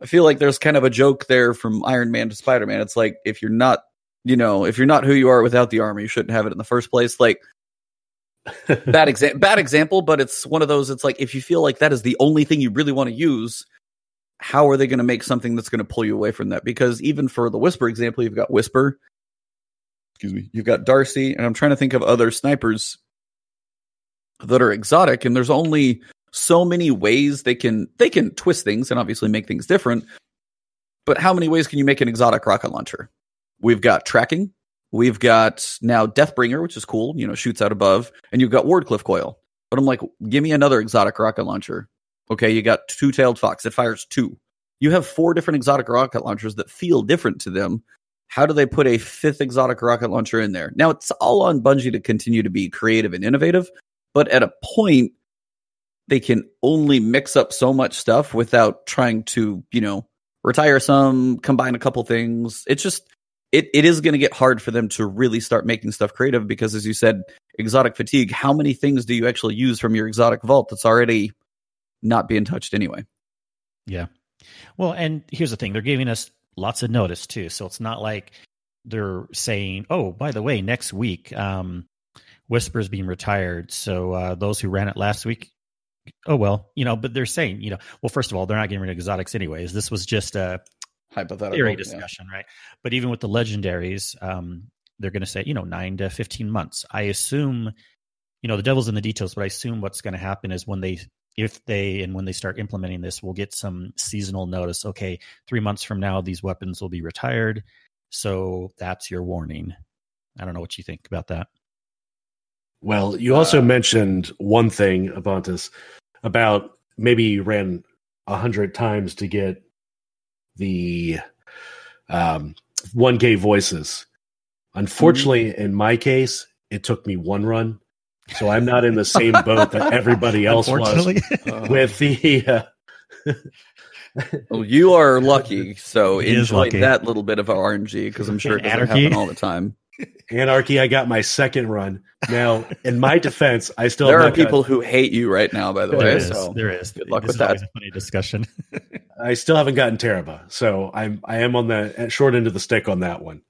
I feel like there's kind of a joke there from Iron Man to Spider Man. It's like, if you're not, you know, if you're not who you are without the armor, you shouldn't have it in the first place. Like, bad example, bad example, but it's one of those. It's like if you feel like that is the only thing you really want to use, how are they going to make something that's going to pull you away from that? Because even for the Whisper example, you've got Whisper, excuse me, you've got Darcy, and I'm trying to think of other snipers that are exotic, and there's only so many ways they can they can twist things and obviously make things different. But how many ways can you make an exotic rocket launcher? We've got tracking, we've got now Deathbringer, which is cool, you know, shoots out above, and you've got Wardcliff coil. But I'm like, give me another exotic rocket launcher. Okay, you got two tailed fox, it fires two. You have four different exotic rocket launchers that feel different to them, how do they put a fifth exotic rocket launcher in there? Now it's all on Bungie to continue to be creative and innovative, but at a point they can only mix up so much stuff without trying to, you know, retire some, combine a couple things. It's just it, it is going to get hard for them to really start making stuff creative because as you said, exotic fatigue, how many things do you actually use from your exotic vault that's already not being touched anyway? Yeah. Well, and here's the thing, they're giving us lots of notice too. So it's not like they're saying, "Oh, by the way, next week, um, Whisper's being retired." So uh, those who ran it last week, oh well, you know. But they're saying, you know, well, first of all, they're not getting rid of exotics anyways. This was just a hypothetical theory discussion, yeah. right? But even with the legendaries, um, they're going to say, you know, nine to fifteen months. I assume, you know, the devil's in the details, but I assume what's going to happen is when they if they and when they start implementing this, we'll get some seasonal notice. Okay, three months from now, these weapons will be retired. So that's your warning. I don't know what you think about that. Well, you also uh, mentioned one thing, Ebontis, about maybe you ran a hundred times to get the um, 1K voices. Unfortunately, mm-hmm. in my case, it took me one run so I'm not in the same boat that everybody else was with the. Uh, well, you are lucky, so enjoy lucky. that little bit of RNG because I'm sure it doesn't Anarchy. happen all the time. Anarchy, I got my second run. Now, in my defense, I still there are people got, who hate you right now. By the way, is, so there is. Good luck this with that. funny discussion. I still haven't gotten Tarrabah, so I'm I am on the short end of the stick on that one.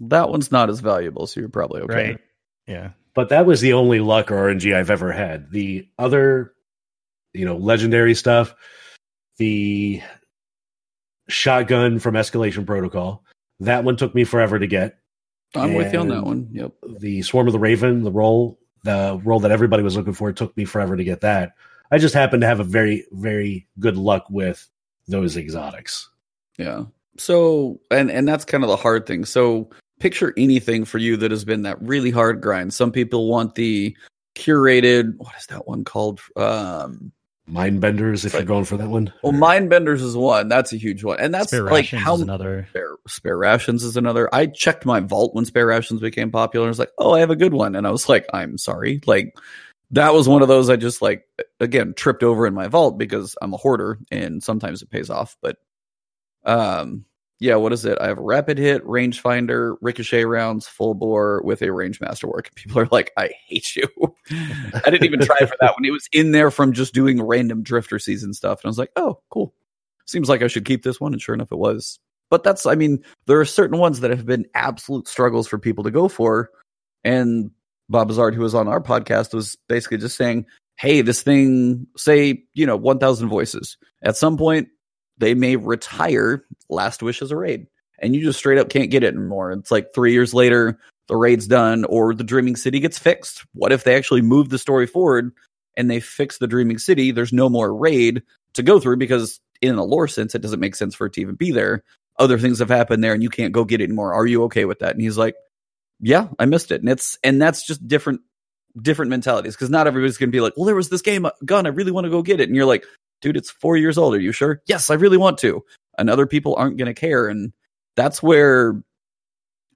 That one's not as valuable, so you're probably okay. Right. Yeah. But that was the only luck or RNG I've ever had. The other, you know, legendary stuff, the shotgun from Escalation Protocol, that one took me forever to get. I'm and with you on that one. Yep. The Swarm of the Raven, the role, the role that everybody was looking for, it took me forever to get that. I just happened to have a very, very good luck with those exotics. Yeah. So, and and that's kind of the hard thing. So, picture anything for you that has been that really hard grind. Some people want the curated. What is that one called? Um, Mindbenders, if like, you're going for that one. Well, Mindbenders is one. That's a huge one, and that's spare like how another spare, spare, rations is another. I checked my vault when spare rations became popular. and I was like, oh, I have a good one, and I was like, I'm sorry, like that was one of those I just like again tripped over in my vault because I'm a hoarder, and sometimes it pays off. But um, yeah, what is it? I have rapid hit, rangefinder, ricochet rounds, full bore with a range masterwork. People are like, I hate you. I didn't even try for that one. It was in there from just doing random drifter season stuff. And I was like, oh, cool. Seems like I should keep this one. And sure enough, it was. But that's, I mean, there are certain ones that have been absolute struggles for people to go for. And Bob Hazard, who was on our podcast, was basically just saying, hey, this thing, say, you know, 1,000 voices. At some point, they may retire Last Wish as a raid, and you just straight up can't get it anymore. It's like three years later, the raid's done, or the Dreaming City gets fixed. What if they actually move the story forward and they fix the Dreaming City? There's no more raid to go through because, in a lore sense, it doesn't make sense for it to even be there. Other things have happened there, and you can't go get it anymore. Are you okay with that? And he's like, "Yeah, I missed it." And it's and that's just different different mentalities because not everybody's going to be like, well, there was this game uh, gun. I really want to go get it. And you're like, dude, it's four years old. Are you sure? Yes, I really want to. And other people aren't going to care. And that's where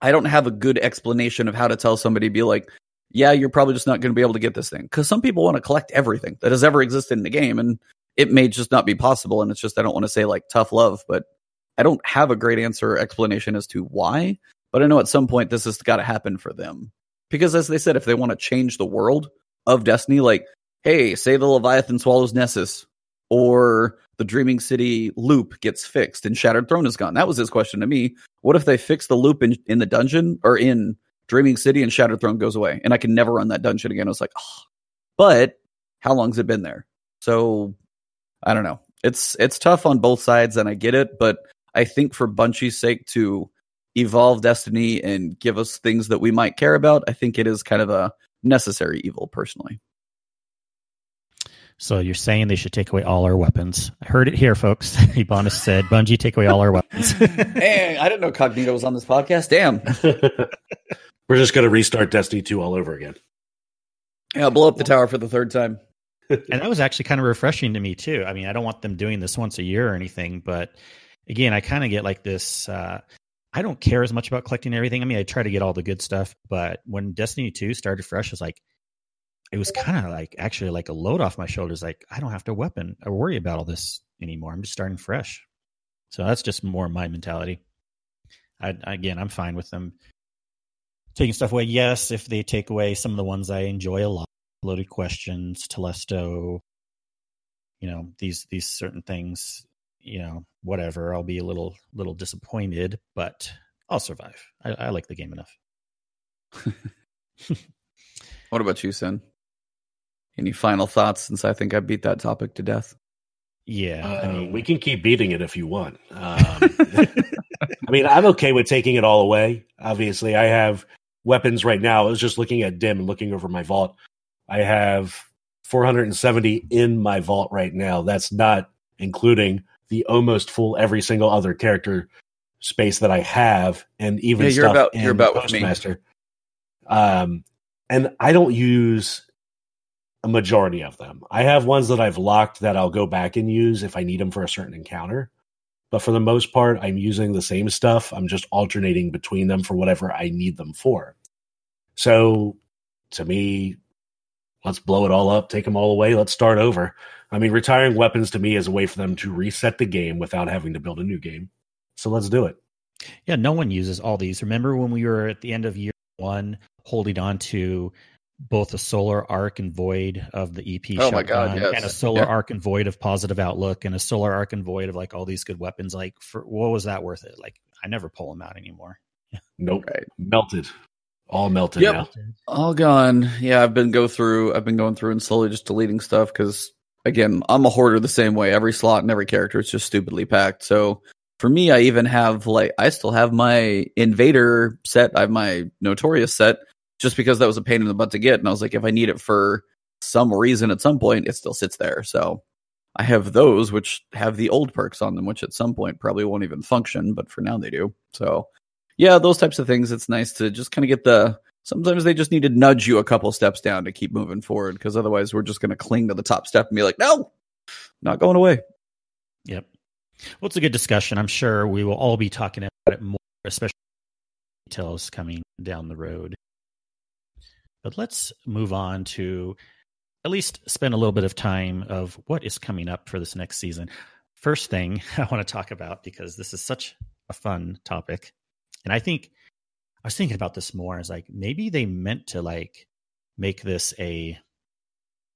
I don't have a good explanation of how to tell somebody, be like, yeah, you're probably just not going to be able to get this thing. Because some people want to collect everything that has ever existed in the game. And it may just not be possible. And it's just, I don't want to say like tough love, but I don't have a great answer or explanation as to why. But I know at some point this has got to happen for them. Because as they said, if they want to change the world of Destiny, like, hey, say the Leviathan swallows Nessus, or the Dreaming City loop gets fixed and Shattered Throne is gone. That was his question to me. What if they fix the loop in, in the dungeon or in Dreaming City and Shattered Throne goes away and I can never run that dungeon again? I was like, oh. but how long's it been there? So I don't know. It's it's tough on both sides and I get it, but I think for Bungie's sake to evolve Destiny and give us things that we might care about, I think it is kind of a necessary evil personally. So you're saying they should take away all our weapons. I heard it here, folks. Ebontis said, Bungie, take away all our weapons. hey, I didn't know Cognito was on this podcast. Damn. We're just going to restart Destiny 2 all over again. Yeah, blow up the tower for the third time. and that was actually kind of refreshing to me, too. I mean, I don't want them doing this once a year or anything, but again, I kind of get like this. Uh, I don't care as much about collecting everything. I mean, I try to get all the good stuff, but when Destiny 2 started fresh, I was like, it was kind of like actually like a load off my shoulders. Like I don't have to weapon or worry about all this anymore. I'm just starting fresh. So that's just more my mentality. I, again, I'm fine with them taking stuff away. Yes, if they take away some of the ones I enjoy a lot, loaded questions, Telesto, you know, these these certain things, you know, whatever. I'll be a little little disappointed, but I'll survive. I, I like the game enough. what about you, Sin? Any final thoughts since I think I beat that topic to death? Yeah, uh, I mean, we can keep beating it if you want. Um, I mean, I'm okay with taking it all away. Obviously, I have weapons right now. I was just looking at Dim and looking over my vault. I have 470 in my vault right now. That's not including the almost full every single other character space that I have, and even yeah, you're stuff about, in you're about Postmaster. Um, and I don't use a majority of them. I have ones that I've locked that I'll go back and use if I need them for a certain encounter. But for the most part, I'm using the same stuff. I'm just alternating between them for whatever I need them for. So to me, let's blow it all up, take them all away, let's start over. I mean, retiring weapons to me is a way for them to reset the game without having to build a new game. So let's do it. Yeah, no one uses all these. Remember when we were at the end of year one holding on to both a solar arc and void of the EP oh my God, yes. and a solar yeah. arc and void of positive outlook and a solar arc and void of like all these good weapons. Like, for what was that worth it? Like, I never pull them out anymore. Nope. Right. Melted. All melted yep. now. All gone. Yeah, I've been go through. I've been going through and slowly just deleting stuff because again, I'm a hoarder the same way. Every slot and every character is just stupidly packed. So for me, I even have like I still have my Invader set. I have my Notorious set just because that was a pain in the butt to get. And I was like, if I need it for some reason at some point, it still sits there. So I have those which have the old perks on them, which at some point probably won't even function, but for now they do. So yeah, those types of things. It's nice to just kind of get the. Sometimes they just need to nudge you a couple steps down to keep moving forward because otherwise we're just going to cling to the top step and be like, no, not going away. Yep. Well, it's a good discussion. I'm sure we will all be talking about it more, especially details coming down the road. But let's move on to at least spend a little bit of time of what is coming up for this next season. First thing I want to talk about because this is such a fun topic and I think I was thinking about this more as like maybe they meant to like make this a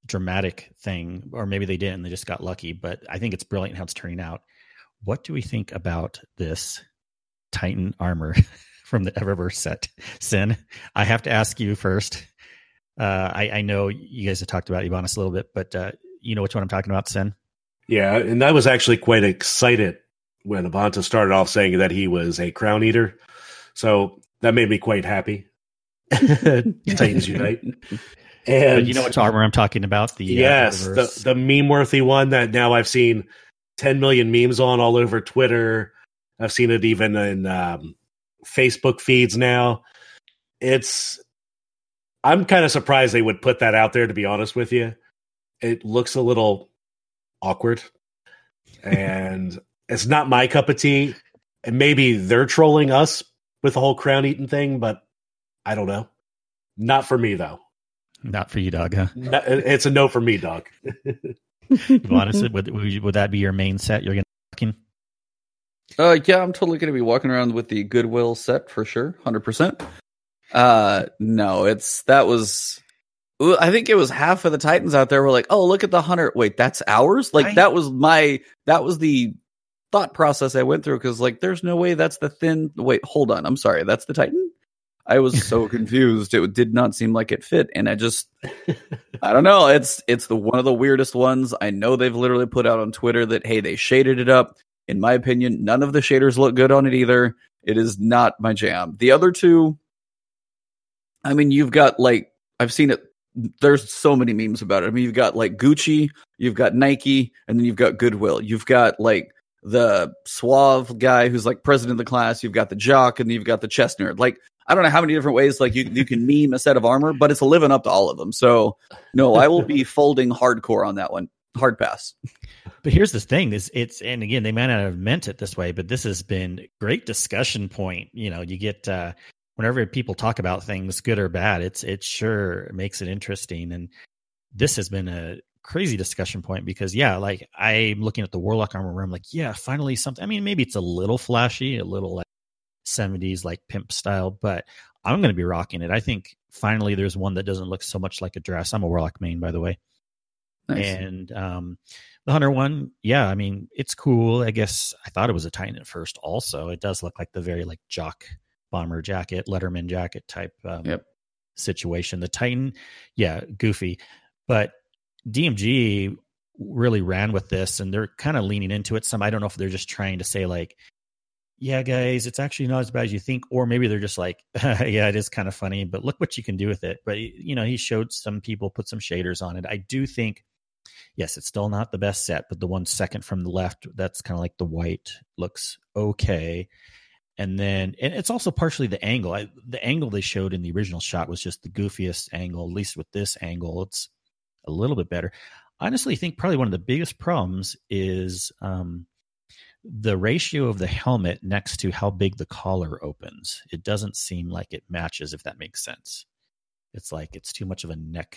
dramatic thing, or maybe they didn't. They just got lucky. But I think it's brilliant how it's turning out. What do we think about this Titan armor from the Eververse set? Sin, I have to ask you first. Uh, I, I, know you guys have talked about Ebontis a little bit, but uh, you know which one I'm talking about, Sin? Yeah, and I was actually quite excited when Ebontis started off saying that he was a crown eater. So that made me quite happy. Titans Unite. And but you know which armor I'm talking about? The uh, yes, uh, the the meme worthy one that now I've seen 10 million memes on all over Twitter. I've seen it even in um, Facebook feeds now. It's I'm kind of surprised they would put that out there. To be honest with you, it looks a little awkward, and it's not my cup of tea. And maybe they're trolling us with the whole crown eating thing, but I don't know. Not for me though. Not for you, dog. Huh? it's a no for me, dog. Honestly, would, would that be your main set? You're gonna. Uh, yeah, I'm totally going to be walking around with the Goodwill set for sure, hundred percent. Uh, no, it's that was. I think it was half of the Titans out there were like, "Oh, look at the hunter." Wait, that's ours. Like that was my that was the thought process I went through because like there's no way that's the thin wait, hold on. I'm sorry, that's the Titan? I was so confused. It did not seem like it fit. And I just I don't know. It's it's the one of the weirdest ones. I know they've literally put out on Twitter that hey, they shaded it up. In my opinion, none of the shaders look good on it either. It is not my jam. The other two, I mean, you've got like I've seen it there's so many memes about it. I mean, you've got like Gucci, you've got Nike, and then you've got Goodwill. You've got like the suave guy who's like president of the class. You've got the jock, and you've got the chest nerd. Like I don't know how many different ways like you you can meme a set of armor, but it's living up to all of them. So no, I will be folding hardcore on that one. Hard pass. But here's the thing: is it's and again they might not have meant it this way, but this has been great discussion point. You know, you get uh, whenever people talk about things, good or bad, it's it sure makes it interesting. And this has been a crazy discussion point because yeah, like I'm looking at the Warlock armor room, I'm like yeah, finally something. I mean, maybe it's a little flashy, a little like 70s like pimp style, but I'm going to be rocking it. I think finally there's one that doesn't look so much like a dress. I'm a Warlock main, by the way. Nice. And um, the Hunter one, yeah, I mean, it's cool. I guess I thought it was a Titan at first. Also, it does look like the very like jock bomber jacket, Letterman jacket type um, yep. situation. The Titan, yeah, goofy, but DMG really ran with this and they're kind of leaning into it some. I don't know if they're just trying to say like, yeah, guys, it's actually not as bad as you think, or maybe they're just like, yeah, it is kind of funny, but look what you can do with it. But you know, he showed some people put some shaders on it. I do think, yes, it's still not the best set, but the one second from the left, that's kind of like the white, looks okay. And then, and it's also partially the angle. I, the angle they showed in the original shot was just the goofiest angle. At least with this angle, it's a little bit better. Honestly, I think probably one of the biggest problems is um, the ratio of the helmet next to how big the collar opens. It doesn't seem like it matches, if that makes sense. It's like it's too much of a neck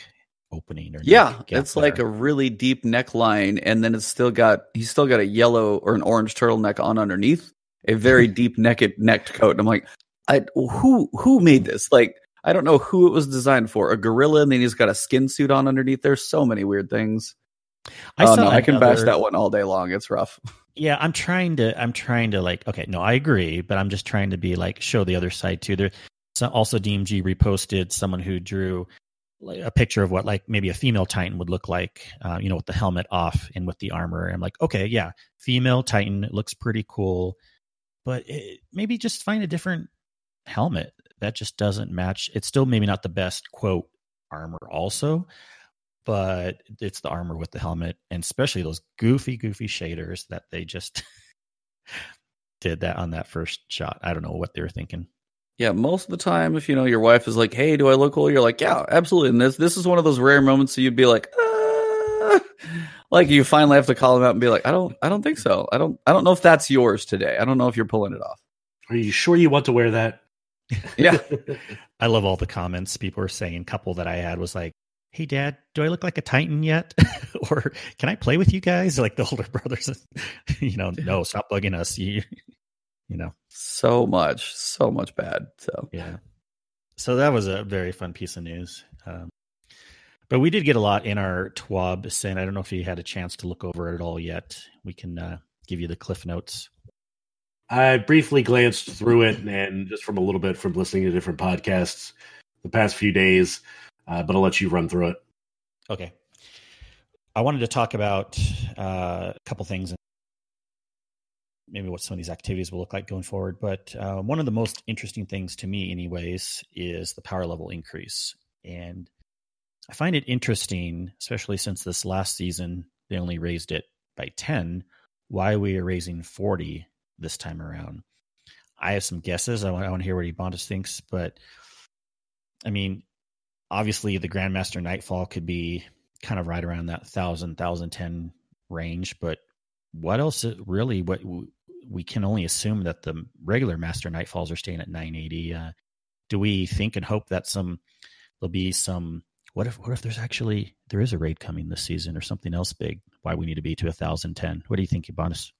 opening or yeah it's there. like a really deep neckline and then it's still got he's still got a yellow or an orange turtleneck on underneath a very deep necked necked coat and i'm like i who who made this like I don't know who it was designed for. A gorilla, and then he's got a skin suit on underneath. There's so many weird things. I, oh, no, I can bash that one all day long. It's rough. Yeah, I'm trying to. I'm trying to like. Okay, no, I agree, but I'm just trying to be like show the other side too. There, also DMG reposted someone who drew a picture of what like maybe a female Titan would look like, uh, you know, with the helmet off and with the armor. I'm like, okay, yeah, female Titan looks pretty cool, but it, maybe just find a different helmet that just doesn't match. It's still maybe not the best quote armor, also, but it's the armor with the helmet, and especially those goofy, goofy shaders that they just did that on that first shot. I don't know what they were thinking. Yeah, most of the time, if you know your wife is like, "Hey, do I look cool?" You're like, "Yeah, absolutely." And this this is one of those rare moments that you'd be like, ah. Like you finally have to call them out and be like, "I don't, I don't think so. I don't, I don't know if that's yours today. I don't know if you're pulling it off." Are you sure you want to wear that? yeah, I love all the comments people were saying. A couple that I had was like, hey dad do i look like a titan yet or can i play with you guys like the older brothers you know no stop bugging us you you know so much so much bad so yeah so that was a very fun piece of news um, but we did get a lot in our twab sin i don't know if you had a chance to look over it at all yet we can uh, give you the cliff notes i briefly glanced through it and just from a little bit from listening to different podcasts the past few days uh, but I'll let you run through it. Okay. I wanted to talk about uh, a couple things maybe what some of these activities will look like going forward. But uh, one of the most interesting things to me, anyways, is the power level increase. And I find it interesting, especially since this last season they only raised it by 10, why we are raising 40 this time around. I have some guesses. I want, I want to hear what Ebontis thinks, but I mean, obviously the Grandmaster Nightfall could be kind of right around that 1000 1010 range but what else really what we can only assume that the regular master nightfalls are staying at 980 uh, do we think and hope that some there'll be some what if what if there's actually there is a raid coming this season or something else big why we need to be to 1010 what do you think Ebontis?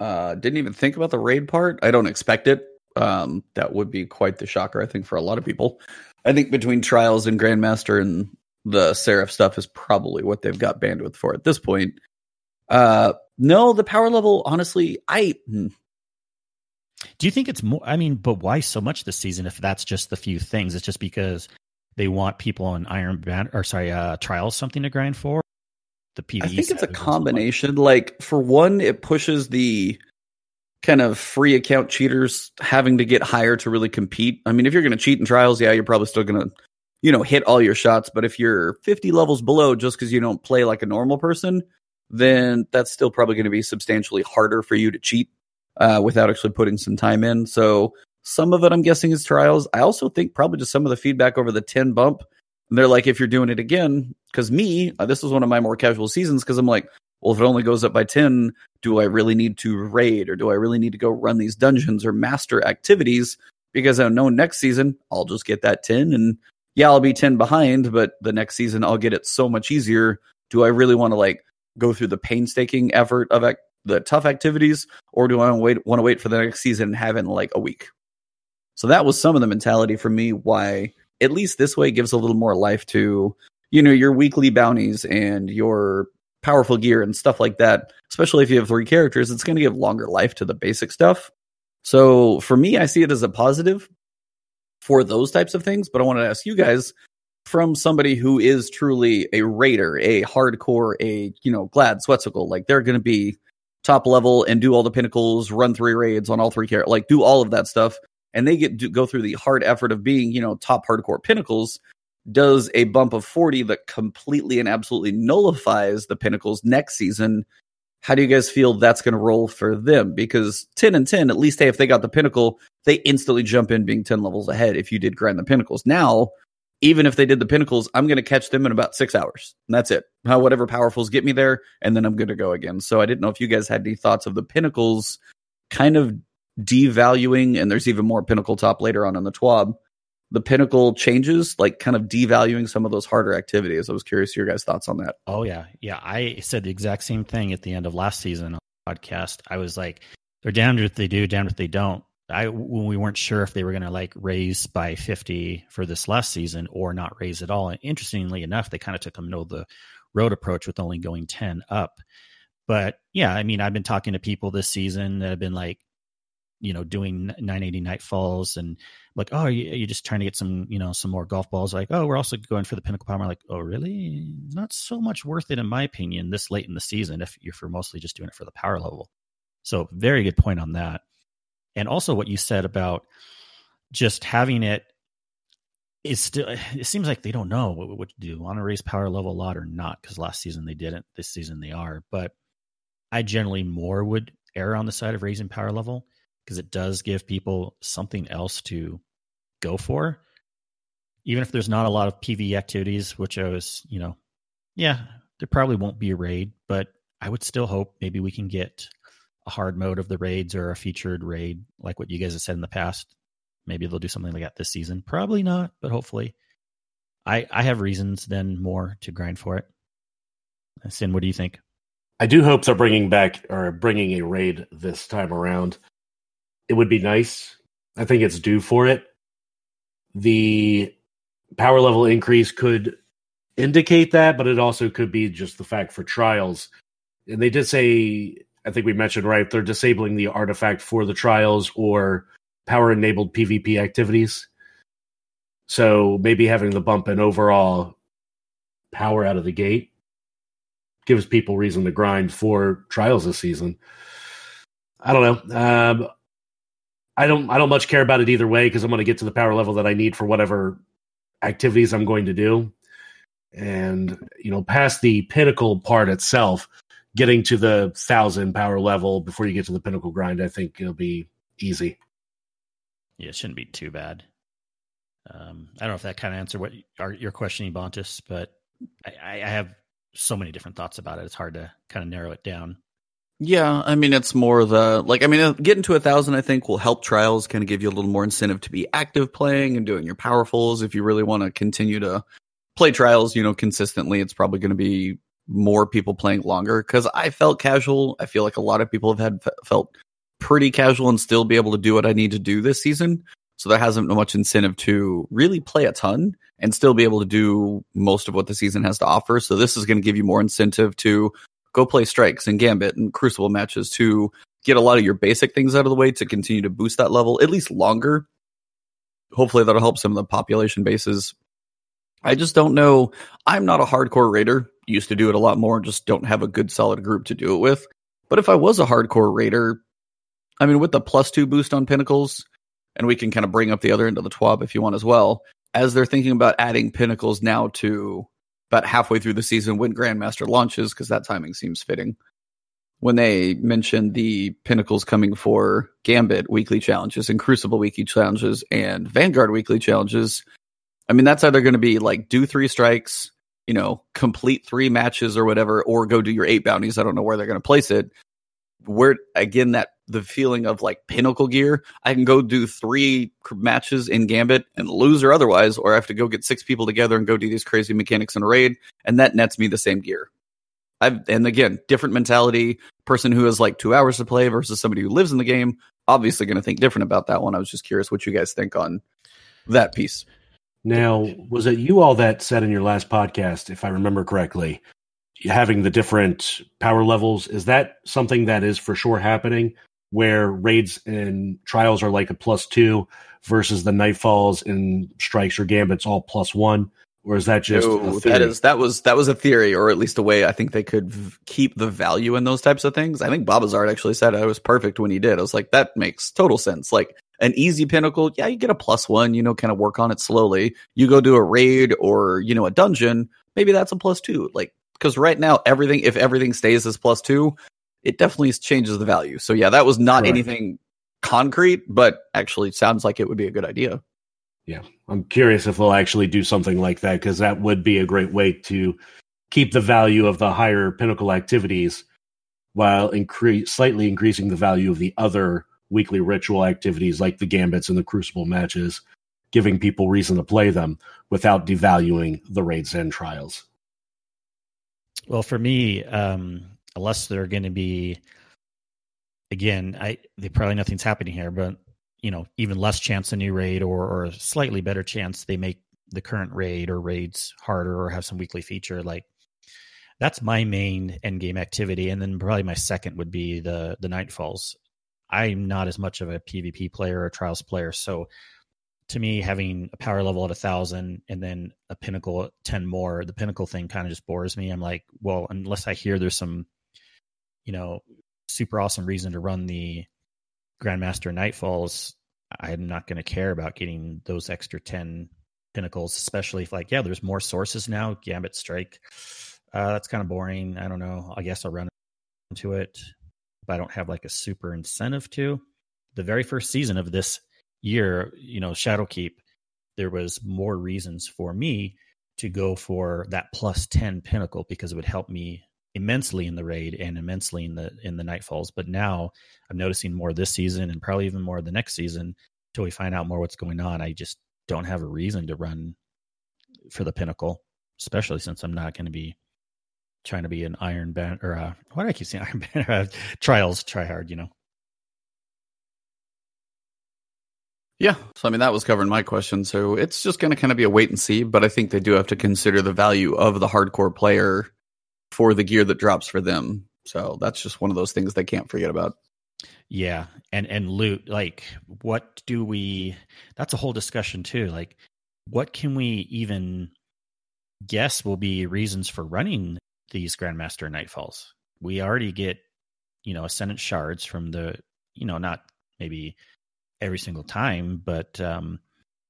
uh didn't even think about the raid part i don't expect it um that would be quite the shocker i think for a lot of people I think between Trials and Grandmaster and the Seraph stuff is probably what they've got bandwidth for at this point. Uh, no, the power level, honestly, I. Hmm. Do you think it's more? I mean, but why so much this season if that's just the few things? It's just because they want people on Iron Banner or sorry, uh, Trials something to grind for. The PvE. I think it's a combination. Like for one, it pushes the kind of free account cheaters having to get higher to really compete. I mean, if you're going to cheat in trials, yeah, you're probably still going to, you know, hit all your shots. But if you're 50 levels below just because you don't play like a normal person, then that's still probably going to be substantially harder for you to cheat uh, without actually putting some time in. So some of it, I'm guessing, is trials. I also think probably just some of the feedback over the 10 bump. And they're like, if you're doing it again, because me, uh, this was one of my more casual seasons because I'm like, well, if it only goes up by 10, do I really need to raid or do I really need to go run these dungeons or master activities? Because I know next season I'll just get that 10 and yeah, I'll be 10 behind, but the next season I'll get it so much easier. Do I really want to like go through the painstaking effort of ac- the tough activities or do I wait, want to wait for the next season and have it in like a week? So that was some of the mentality for me why at least this way gives a little more life to you know your weekly bounties and your powerful gear and stuff like that, especially if you have three characters, it's going to give longer life to the basic stuff. So for me, I see it as a positive for those types of things. But I wanted to ask you guys from somebody who is truly a raider, a hardcore, a, you know, glad sweatcicle, like they're going to be top level and do all the pinnacles, run three raids on all three characters, like do all of that stuff. And they get to go through the hard effort of being, you know, top hardcore pinnacles does a bump of 40 that completely and absolutely nullifies the Pinnacles next season. How do you guys feel that's going to roll for them? Because 10 and 10, at least, hey, if they got the Pinnacle, they instantly jump in being 10 levels ahead if you did grind the Pinnacles. Now, even if they did the Pinnacles, I'm going to catch them in about six hours. And that's it. How whatever powerfuls get me there, and then I'm going to go again. So I didn't know if you guys had any thoughts of the Pinnacles kind of devaluing, and there's even more Pinnacle top later on in the TWAB the pinnacle changes, like kind of devaluing some of those harder activities. I was curious your guys' thoughts on that. Oh yeah, yeah. I said the exact same thing at the end of last season on the podcast. I was like, they're damned if they do, damned if they don't. I when we weren't sure if they were going to like raise by 50 for this last season or not raise at all. And interestingly enough, they kind of took a middle of the road approach with only going 10 up. But yeah, I mean, I've been talking to people this season that have been like, you know, doing 980 nightfalls and like, oh, you, are just trying to get some, you know, some more golf balls? Like, oh, we're also going for the pinnacle power. like, oh, really? Not so much worth it, in my opinion, this late in the season if you're for mostly just doing it for the power level. So, very good point on that. And also what you said about just having it is still, it seems like they don't know what, what to do. Want to raise power level a lot or not? Because last season they didn't. This season they are. But I generally more would err on the side of raising power level because it does give people something else to go for. Even if there's not a lot of PV activities, which I was, you know, yeah, there probably won't be a raid, but I would still hope maybe we can get a hard mode of the raids or a featured raid like what you guys have said in the past. Maybe they'll do something like that this season. Probably not, but hopefully. I I have reasons then more to grind for it. Sin, what do you think? I do hope they're bringing back or bringing a raid this time around. It would be nice. I think it's due for it. The power level increase could indicate that, but it also could be just the fact for trials. And they did say I think we mentioned right, they're disabling the artifact for the trials or power enabled PvP activities. So maybe having the bump in overall power out of the gate gives people reason to grind for trials this season. I don't know. Um, I don't. I don't much care about it either way because I'm going to get to the power level that I need for whatever activities I'm going to do. And you know, past the pinnacle part itself, getting to the thousand power level before you get to the pinnacle grind, I think it'll be easy. Yeah, it shouldn't be too bad. Um, I don't know if that kind of answered what are, you're questioning, Bontus, but I, I have so many different thoughts about it. It's hard to kind of narrow it down. Yeah, I mean, it's more the like. I mean, uh, getting to a thousand, I think, will help trials. Kind of give you a little more incentive to be active playing and doing your powerfuls. If you really want to continue to play trials, you know, consistently, it's probably going to be more people playing longer because I felt casual. I feel like a lot of people have had felt pretty casual and still be able to do what I need to do this season. So there hasn't been much incentive to really play a ton and still be able to do most of what the season has to offer. So this is going to give you more incentive to go play strikes and gambit and crucible matches to get a lot of your basic things out of the way to continue to boost that level at least longer. Hopefully that'll help some of the population bases. I just don't know. I'm not a hardcore raider used to do it a lot more, just don't have a good solid group to do it with. But if I was a hardcore raider, I mean, with the plus two boost on Pinnacles, and we can kind of bring up the other end of the TWAB if you want as well, as they're thinking about adding Pinnacles now to about halfway through the season when Grandmaster launches, because that timing seems fitting. When they mentioned the Pinnacles coming for Gambit weekly challenges and Crucible weekly challenges and Vanguard weekly challenges, I mean, that's either going to be like do three strikes, you know, complete three matches or whatever, or go do your eight bounties. I don't know where they're going to place it. Where again, that the feeling of like pinnacle gear, I can go do three matches in Gambit and lose or otherwise, or I have to go get six people together and go do these crazy mechanics in a raid, and that nets me the same gear. I've, and again, different mentality. Person who has like two hours to play versus somebody who lives in the game, obviously going to think different about that one. I was just curious what you guys think on that piece. Now, was it you all that said in your last podcast, if I remember correctly, having the different power levels? Is that something that is for sure happening where raids and trials are like a plus two versus the nightfalls and strikes or gambits all plus one? Or is that just no, that is that was that was a theory, or at least a way I think they could v- keep the value in those types of things. I think Babazard actually said it was perfect when he did. I was like, that makes total sense. Like an easy pinnacle, yeah, you get a plus one, you know, kind of work on it slowly. You go do a raid or, you know, a dungeon, maybe that's a plus two. Like, because right now, everything, if everything stays as plus two, it definitely changes the value. So, yeah, that was not anything concrete, but actually sounds like it would be a good idea. Yeah. I'm curious if they'll actually do something like that because that would be a great way to keep the value of the higher pinnacle activities while increase slightly increasing the value of the other weekly ritual activities like the gambits and the crucible matches, giving people reason to play them without devaluing the raids and trials. Well, for me, um, unless they're going to be, again, I they probably nothing's happening here, but you know even less chance a new raid or or a slightly better chance they make the current raid or raids harder or have some weekly feature like that's my main end game activity. And then probably my second would be the the nightfalls. I'm not as much of a pvp player or trials player so to me having a power level at a thousand and then a pinnacle at 10 more the pinnacle thing kind of just bores me. I'm like well unless i hear there's some you know super awesome reason to run the grandmaster nightfalls i'm not going to care about getting those extra 10 pinnacles especially if like yeah there's more sources now gambit strike. Uh, that's kind of boring. I don't know. I guess i'll run into it but i don't have like a super incentive to. The very first season of this year, you know, Shadowkeep, there was more reasons for me to go for that plus 10 pinnacle because it would help me immensely in the raid and immensely in the in the nightfalls. But now i'm noticing more this season and probably even more the next season until we find out more what's going on. I just don't have a reason to run for the pinnacle especially since i'm not going to be trying to be an iron band or uh, why do i keep saying iron band trials try hard you know Yeah. So, I mean, that was covering my question. So it's just going to kind of be a wait and see, but I think they do have to consider the value of the hardcore player for the gear that drops for them. So that's just one of those things they can't forget about. Yeah. And, and loot, like, what do we, that's a whole discussion too. Like, what can we even guess will be reasons for running these Grandmaster Nightfalls? We already get, you know, Ascendant shards from the, you know, not maybe every single time, but um,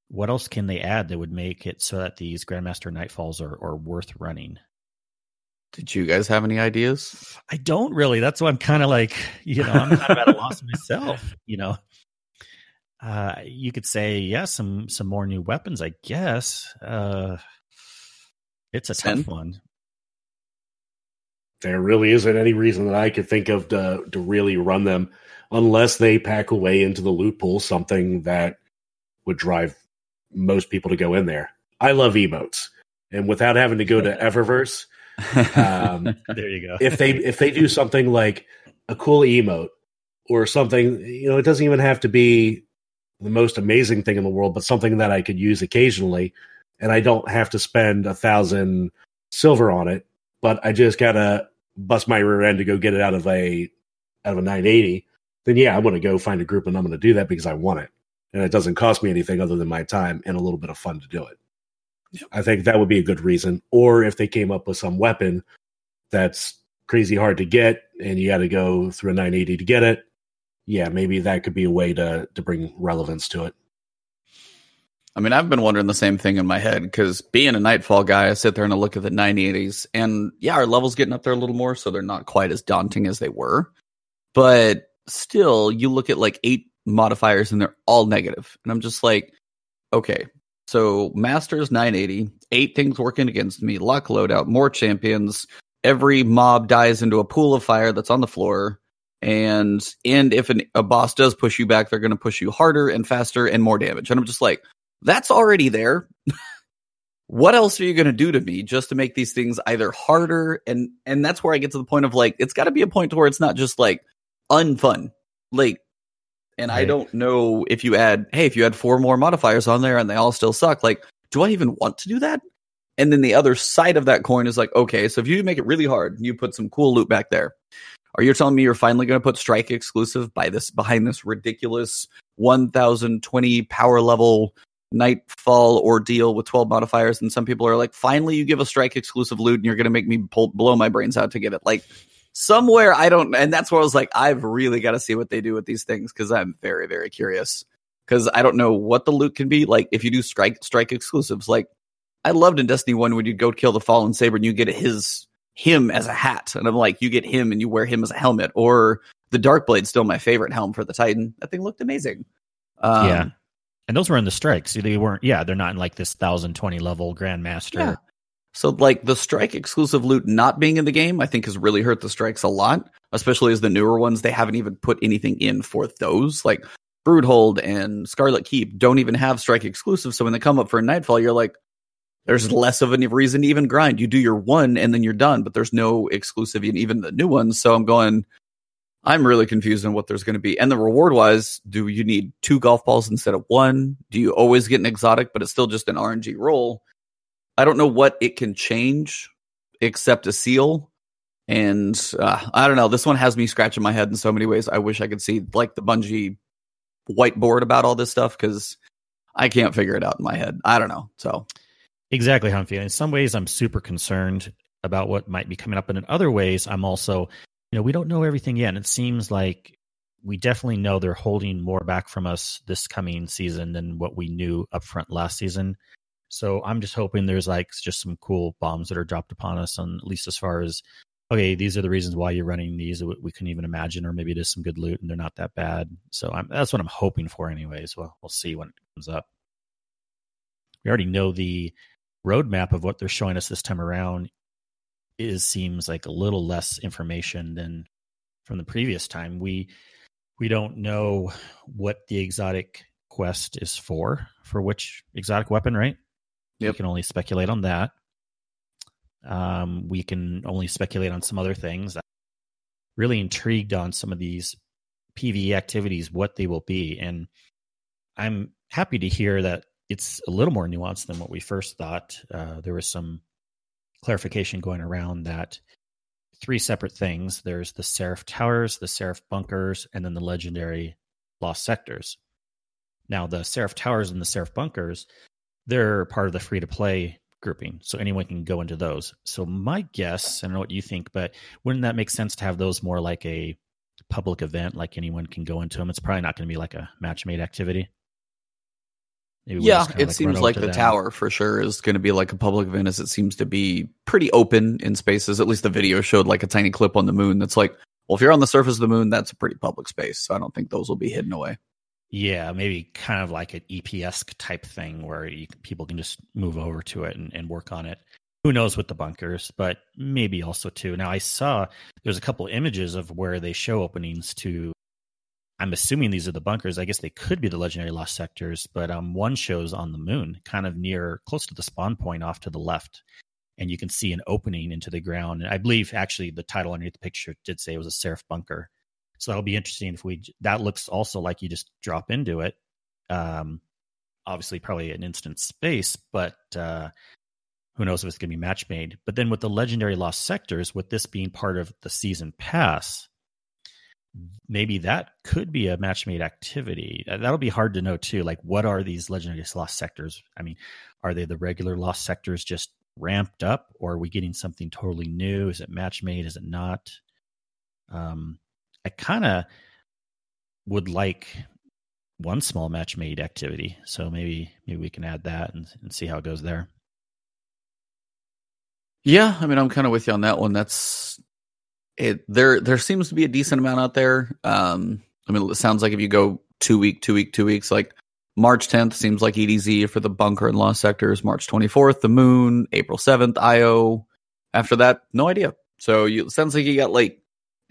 what else can they add that would make it so that these Grandmaster Nightfalls are, are worth running? Did you guys have any ideas? I don't really. That's why I'm kind of like, you know, I'm kind of at a loss myself. You know, uh, you could say, yeah, some some more new weapons, I guess. Uh, it's a Ten? tough one. There really isn't any reason that I could think of to to really run them unless they pack away into the loot pool something that would drive most people to go in there. I love emotes, and without having to go to Eververse, um, there you go. if they if they do something like a cool emote or something, you know, it doesn't even have to be the most amazing thing in the world, but something that I could use occasionally, and I don't have to spend a thousand silver on it, but I just gotta bust my rear end to go get it out of a out of a 980 then yeah, I'm going to go find a group and I'm going to do that because I want it. And it doesn't cost me anything other than my time and a little bit of fun to do it. Yep. I think that would be a good reason. Or if they came up with some weapon that's crazy hard to get and you got to go through a 980 to get it, yeah, maybe that could be a way to to bring relevance to it. I mean, I've been wondering the same thing in my head because being a Nightfall guy, I sit there and I look at the 980s, and yeah, our levels getting up there a little more, so they're not quite as daunting as they were. But still you look at like eight modifiers and they're all negative. And I'm just like, okay, so Masters 980, eight things working against me, luck loadout, more champions, every mob dies into a pool of fire that's on the floor. And and if an, a boss does push you back, they're going to push you harder and faster and more damage. And I'm just like, that's already there. what else are you going to do to me just to make these things either harder and and that's where I get to the point of like it's got to be a point to where it's not just like unfun. Like, and right. I don't know if you add, hey, if you add four more modifiers on there and they all still suck, like, do I even want to do that? And then the other side of that coin is like, okay, so if you make it really hard, you put some cool loot back there. Are you telling me you're finally going to put strike exclusive by this behind this ridiculous 1020 power level nightfall ordeal with 12 modifiers and some people are like finally you give a strike exclusive loot and you're going to make me pull, blow my brains out to get it like somewhere I don't, and that's where I was like, I've really got to see what they do with these things because I'm very, very curious. Because I don't know what the loot can be. Like if you do strike strike exclusives, like I loved in Destiny One when you go kill the Fallen Saber and you get his him as a hat, and I'm like, you get him and you wear him as a helmet, or the Dark Blade, still my favorite helm for the Titan. That thing looked amazing. Um, yeah. And those were in the strikes. They weren't, yeah, they're not in like this 1020 level Grandmaster. Yeah. So like the strike exclusive loot not being in the game, I think has really hurt the strikes a lot, especially as the newer ones, they haven't even put anything in for those. Like Broodhold and Scarlet Keep don't even have strike exclusive. So when they come up for a Nightfall, you're like, there's less of a reason to even grind. You do your one and then you're done, but there's no exclusive in even the new ones. So I'm going, I'm really confused on what there's going to be. And the reward wise, do you need two golf balls instead of one? Do you always get an exotic, but it's still just an RNG roll? I don't know what it can change except a seal. And uh, I don't know. This one has me scratching my head in so many ways. I wish I could see like the Bungie whiteboard about all this stuff because I can't figure it out in my head. I don't know. So exactly how I'm feeling. In some ways, I'm super concerned about what might be coming up, and in other ways, I'm also, you know, we don't know everything yet. And it seems like we definitely know they're holding more back from us this coming season than what we knew up front last season. So I'm just hoping there's like just some cool bombs that are dropped upon us, on at least as far as okay, these are the reasons why you're running these we couldn't even imagine, or maybe it is some good loot and they're not that bad. So I'm, that's what I'm hoping for, anyways. Well, we'll see when it comes up. We already know the roadmap of what they're showing us this time around is seems like a little less information than from the previous time. We we don't know what the exotic quest is for, for which exotic weapon, right? Yep. We can only speculate on that. Um, we can only speculate on some other things. I'm really intrigued on some of these PVE activities, what they will be. And I'm happy to hear that it's a little more nuanced than what we first thought. Uh, there was some clarification going around that three separate things there's the Seraph Towers, the Seraph Bunkers, and then the legendary Lost Sectors. Now, the Seraph Towers and the Seraph Bunkers, they're part of the free to play grouping. So anyone can go into those. So my guess, I don't know what you think, but wouldn't that make sense to have those more like a public event, like anyone can go into them? It's probably not going to be like a match made activity. Maybe yeah, it like seems like the them. tower for sure is going to be like a public event, as it seems to be pretty open in spaces. At least the video showed like a tiny clip on the moon that's like, well, if you're on the surface of the moon, that's a pretty public space. So I don't think those will be hidden away. Yeah, maybe kind of like an EPS type thing where you, people can just move over to it and, and work on it. Who knows with the bunkers, but maybe also too. Now I saw there's a couple images of where they show openings to. I'm assuming these are the bunkers. I guess they could be the legendary lost sectors, but um, one shows on the moon, kind of near, close to the spawn point, off to the left, and you can see an opening into the ground. And I believe actually the title underneath the picture did say it was a Seraph bunker so that'll be interesting if we that looks also like you just drop into it. Um, obviously, probably an instant space, but uh, who knows if it's going to be match made. But then with the legendary lost sectors, with this being part of the season pass, maybe that could be a match made activity. That'll be hard to know too. Like, what are these legendary lost sectors? I mean, are they the regular lost sectors just ramped up, or are we getting something totally new? Is it match made? Is it not? Um, I kind of would like one small match made activity. So maybe maybe we can add that and, and see how it goes there. Yeah, I mean, I'm kind of with you on that one. That's it. There, there seems to be a decent amount out there. Um, I mean, it sounds like if you go two week, two week, two weeks, like March 10th seems like EDZ for the bunker and lost sectors. March 24th, the moon. April 7th, IO. After that, no idea. So you sounds like you got like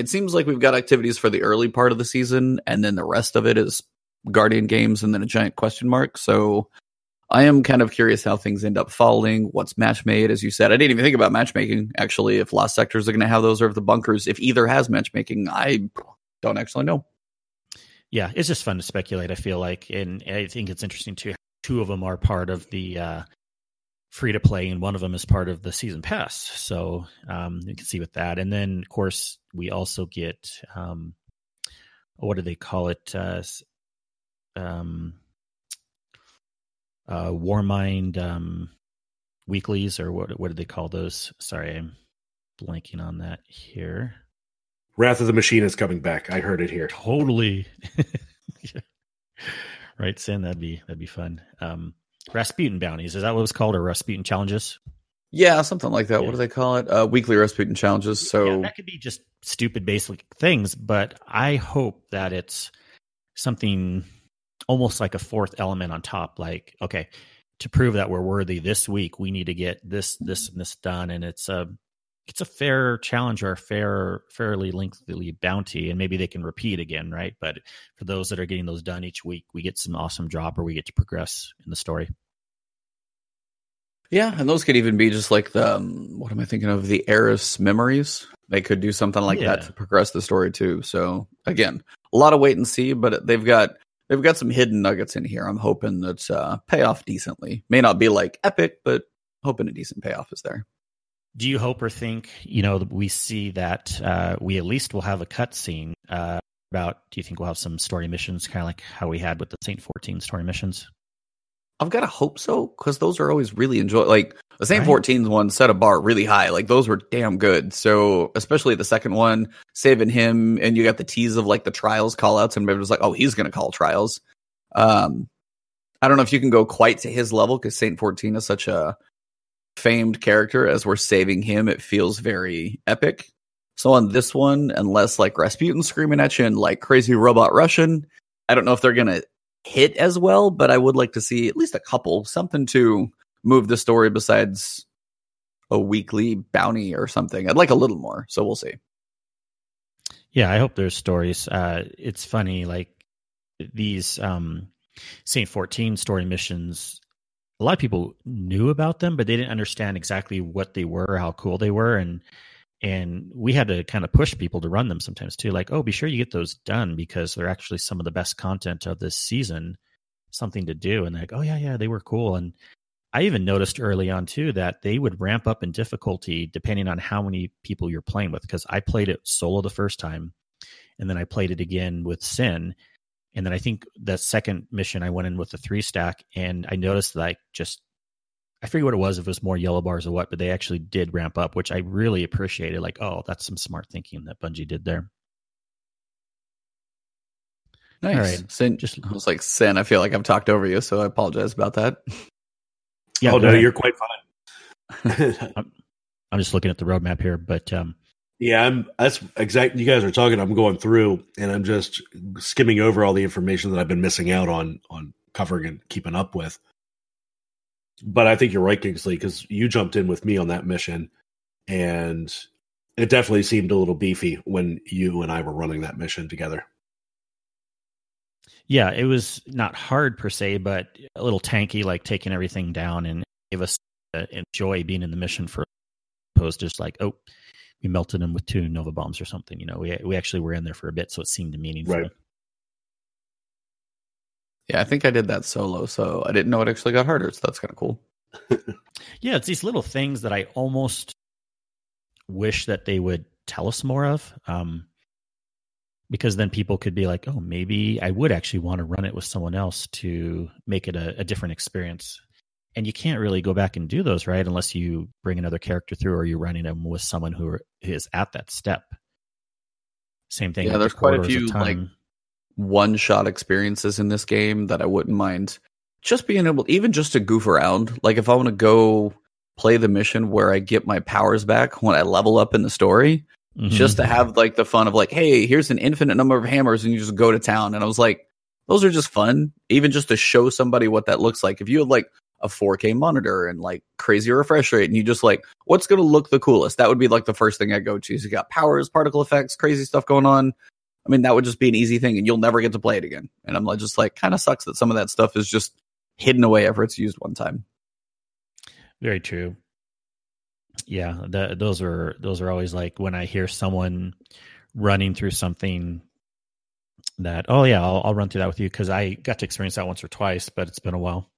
it seems like we've got activities for the early part of the season, and then the rest of it is Guardian games and then a giant question mark. So I am kind of curious how things end up falling. What's match made, as you said. I didn't even think about matchmaking actually. If lost sectors are going to have those or if the bunkers, if either has matchmaking, I don't actually know. Yeah, it's just fun to speculate. I feel like, and I think it's interesting too. Two of them are part of the uh, free to play, and one of them is part of the season pass. So um, you can see with that, and then of course we also get um, what do they call it? Uh, um, uh, Warmind um, weeklies, or what? What do they call those? Sorry, I'm blanking on that here. Wrath of the Machine is coming back. I heard it here. Totally. right, Sin. That'd be that'd be fun. Um, Rasputin bounties. Is that what it's called, or Rasputin challenges? Yeah, something like that. Yeah. What do they call it? Uh, weekly Rasputin challenges. So yeah, that could be just stupid, basic things, but I hope that it's something almost like a fourth element on top. Like, okay, to prove that we're worthy this week, we need to get this, this, and this done, and it's a it's a fair challenge or a fair, fairly lengthy bounty, and maybe they can repeat again, right? But for those that are getting those done each week, we get some awesome drop, or we get to progress in the story. Yeah, and those could even be just like the um, what am I thinking of? The Eris memories. They could do something like yeah. that to progress the story too. So again, a lot of wait and see, but they've got they've got some hidden nuggets in here. I'm hoping that uh, pay off decently. May not be like epic, but hoping a decent payoff is there. Do you hope or think you know we see that uh, we at least will have a cutscene uh, about? Do you think we'll have some story missions, kind of like how we had with the Saint 14 story missions? I've got to hope so because those are always really enjoy. Like the Saint right. 14's one set a bar really high. Like those were damn good. So especially the second one, saving him, and you got the tease of like the trials call outs, and everybody was like, "Oh, he's gonna call trials." Um, I don't know if you can go quite to his level because Saint 14 is such a famed character. As we're saving him, it feels very epic. So on this one, unless like Rasputin screaming at you and like crazy robot Russian, I don't know if they're gonna hit as well, but I would like to see at least a couple, something to move the story besides a weekly bounty or something. I'd like a little more, so we'll see. Yeah, I hope there's stories. Uh, it's funny, like these um, Saint 14 story missions. A lot of people knew about them, but they didn't understand exactly what they were, how cool they were, and and we had to kind of push people to run them sometimes too like oh be sure you get those done because they're actually some of the best content of this season something to do. And like oh yeah yeah they were cool. And i even noticed early on too that they would ramp up in difficulty depending on how many people you're playing with because i played it solo the first time and then i played it again with sin and then i think the second mission i went in with the three stack and i noticed that i just I forget what it was, if it was more yellow bars or what, but they actually did ramp up, which I really appreciated. Like, oh, that's some smart thinking that Bungie did there. Nice. All right. Sin, just I was like, Sin, I feel like I've talked over you, so I apologize about that. Yeah. Oh, no, ahead. you're quite fine. I'm, I'm, just looking at the roadmap here, but um, yeah, I'm that's exactly you guys are talking. I'm going through and I'm just skimming over all the information that I've been missing out on on covering and keeping up with but I think you're right, Kingsley, because you jumped in with me on that mission, and it definitely seemed a little beefy when you and I were running that mission together. Yeah, it was not hard per se, but a little tanky, like taking everything down, and gave us uh, enjoy being in the mission for opposed to just like, oh, we melted them with two Nova bombs or something. You know, we we actually were in there for a bit, so it seemed meaningful. Right. Yeah, I think I did that solo, so I didn't know it actually got harder. So that's kind of cool. yeah, it's these little things that I almost wish that they would tell us more of. Um, because then people could be like, oh, maybe I would actually want to run it with someone else to make it a, a different experience. And you can't really go back and do those, right? Unless you bring another character through or you're running them with someone who is at that step. Same thing. Yeah, there's quite a few like one shot experiences in this game that I wouldn't mind just being able, even just to goof around. Like if I want to go play the mission where I get my powers back when I level up in the story, mm-hmm. just to have like the fun of like, hey, here's an infinite number of hammers and you just go to town. And I was like, those are just fun, even just to show somebody what that looks like. If you had like a 4K monitor and like crazy refresh rate, and you just like, what's going to look the coolest? That would be like the first thing I go to. So you got powers, particle effects, crazy stuff going on. I mean, that would just be an easy thing and you'll never get to play it again. And I'm just like, kind of sucks that some of that stuff is just hidden away after it's used one time. Very true. Yeah, those are those are always like when I hear someone running through something that oh yeah I'll, I'll run through that with you because I got to experience that once or twice, but it's been a while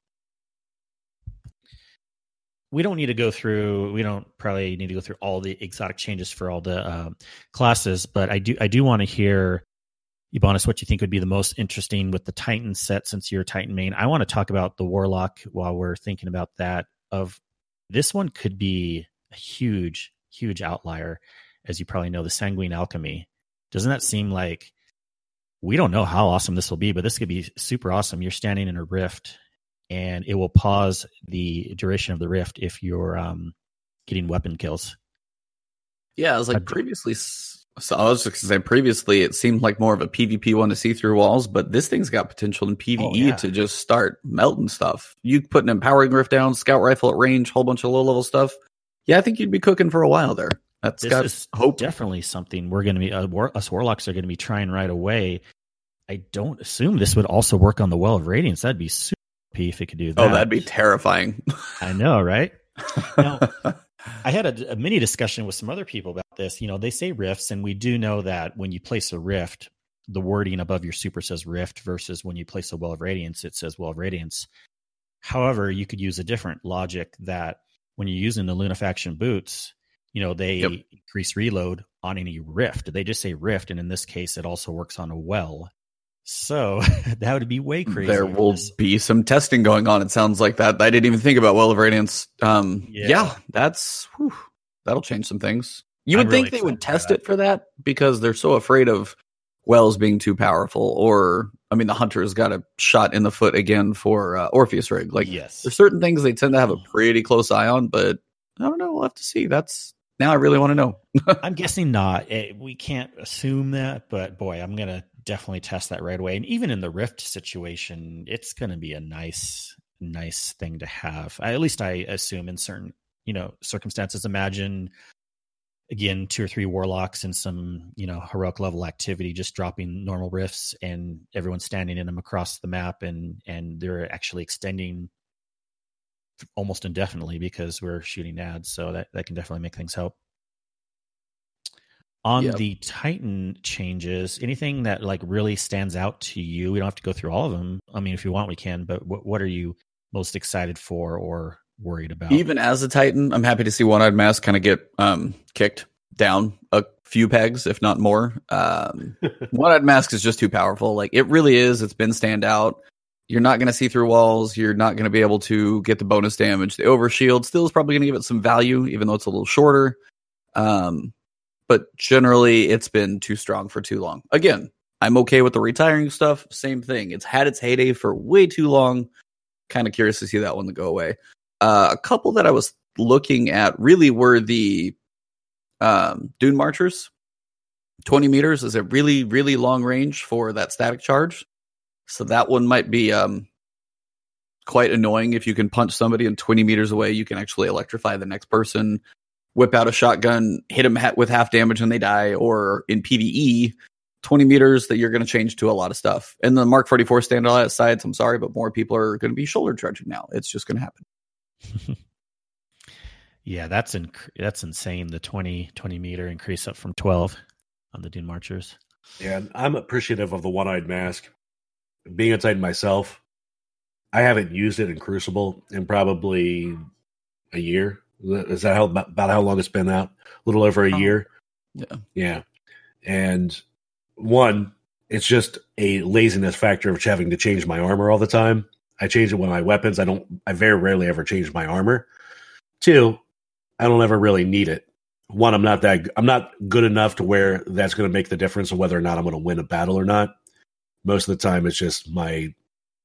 we don't need to go through we don't probably need to go through all the exotic changes for all the uh, classes but i do i do want to hear Ebontis, what you think would be the most interesting with the Titan set since you're Titan main. I want to talk about the Warlock while we're thinking about that. Of this one could be a huge, huge outlier, as you probably know, the Sanguine Alchemy. Doesn't that seem like we don't know how awesome this will be, but this could be super awesome. You're standing in a rift and it will pause the duration of the rift if you're um, getting weapon kills. Yeah, I was like previously. So I was just gonna say previously, it seemed like more of a PvP one to see through walls, but this thing's got potential in PvE oh, yeah. to just start melting stuff. You put an empowering rift down, scout rifle at range, whole bunch of low level stuff. Yeah, I think you'd be cooking for a while there. That's this got is hope. Definitely something we're going to be. Uh, war, us warlocks are going to be trying right away. I don't assume this would also work on the Well of Radiance. That'd be super if it could do that. Oh, that'd be terrifying. I know, right? now, I had a, a, mini discussion with some other people about this. You know, they say rifts, and we do know that when you place a rift, the wording above your super says rift versus when you place a well of radiance, it says well of radiance. However, you could use a different logic that when you're using the Lunafaction boots, you know, they yep. increase reload on any rift. They just say rift, and in this case, it also works on a well. So that would be way crazy. There will be some testing going on. It sounds like that. I didn't even think about Well of Radiance. Um, yeah. yeah. that's whew, that'll change some things. You would I'm think really they would test it for that because they're so afraid of wells being too powerful. Or, I mean, the hunter's got a shot in the foot again for uh, Orpheus rig. Like, yes, there's certain things they tend to have a pretty close eye on, but I don't know. We'll have to see. That's now I really want to know. I'm guessing not. It, eh, we can't assume that, but boy, I'm gonna definitely test that right away. And even in the Rift situation, it's gonna be a nice, nice thing to have. At least I assume in certain, you know, circumstances. Imagine again two or three warlocks and some you know heroic level activity just dropping normal rifts and everyone standing in them across the map and and they're actually extending almost indefinitely because we're shooting ads. So that, that can definitely make things help. On yep. the Titan changes, anything that like really stands out to you? We don't have to go through all of them. I mean, if you want, we can. But what what are you most excited for or worried about? Even as a Titan, I'm happy to see One Eyed Mask kind of get um, kicked down a few pegs, if not more. Um, One Eyed Mask is just too powerful. Like it really is. It's been stand out. You're not going to see through walls. You're not going to be able to get the bonus damage. The overshield still is probably going to give it some value, even though it's a little shorter. Um, but generally, it's been too strong for too long. Again, I'm okay with the retiring stuff. Same thing. It's had its heyday for way too long. Kind of curious to see that one to go away. Uh, a couple that I was looking at really were the um, Dune Marchers. 20 meters is a really, really long range for that static charge. So that one might be um, quite annoying. If you can punch somebody and 20 meters away, you can actually electrify the next person, whip out a shotgun, hit them with half damage and they die. Or in PVE, 20 meters that you're going to change to a lot of stuff. And the Mark 44 Stand Asides, I'm sorry, but more people are going to be shoulder charging now. It's just going to happen. yeah, that's inc- that's insane. The 20 20 meter increase up from 12 on the Dune Marchers. Yeah, I'm appreciative of the one eyed mask being inside myself, I haven't used it in Crucible in probably a year. Is that how about how long it's been out? A little over a oh, year. Yeah. Yeah. And one, it's just a laziness factor of having to change my armor all the time. I change it with my weapons. I don't I very rarely ever change my armor. Two, I don't ever really need it. One, I'm not that I'm not good enough to where that's going to make the difference of whether or not I'm going to win a battle or not most of the time it's just my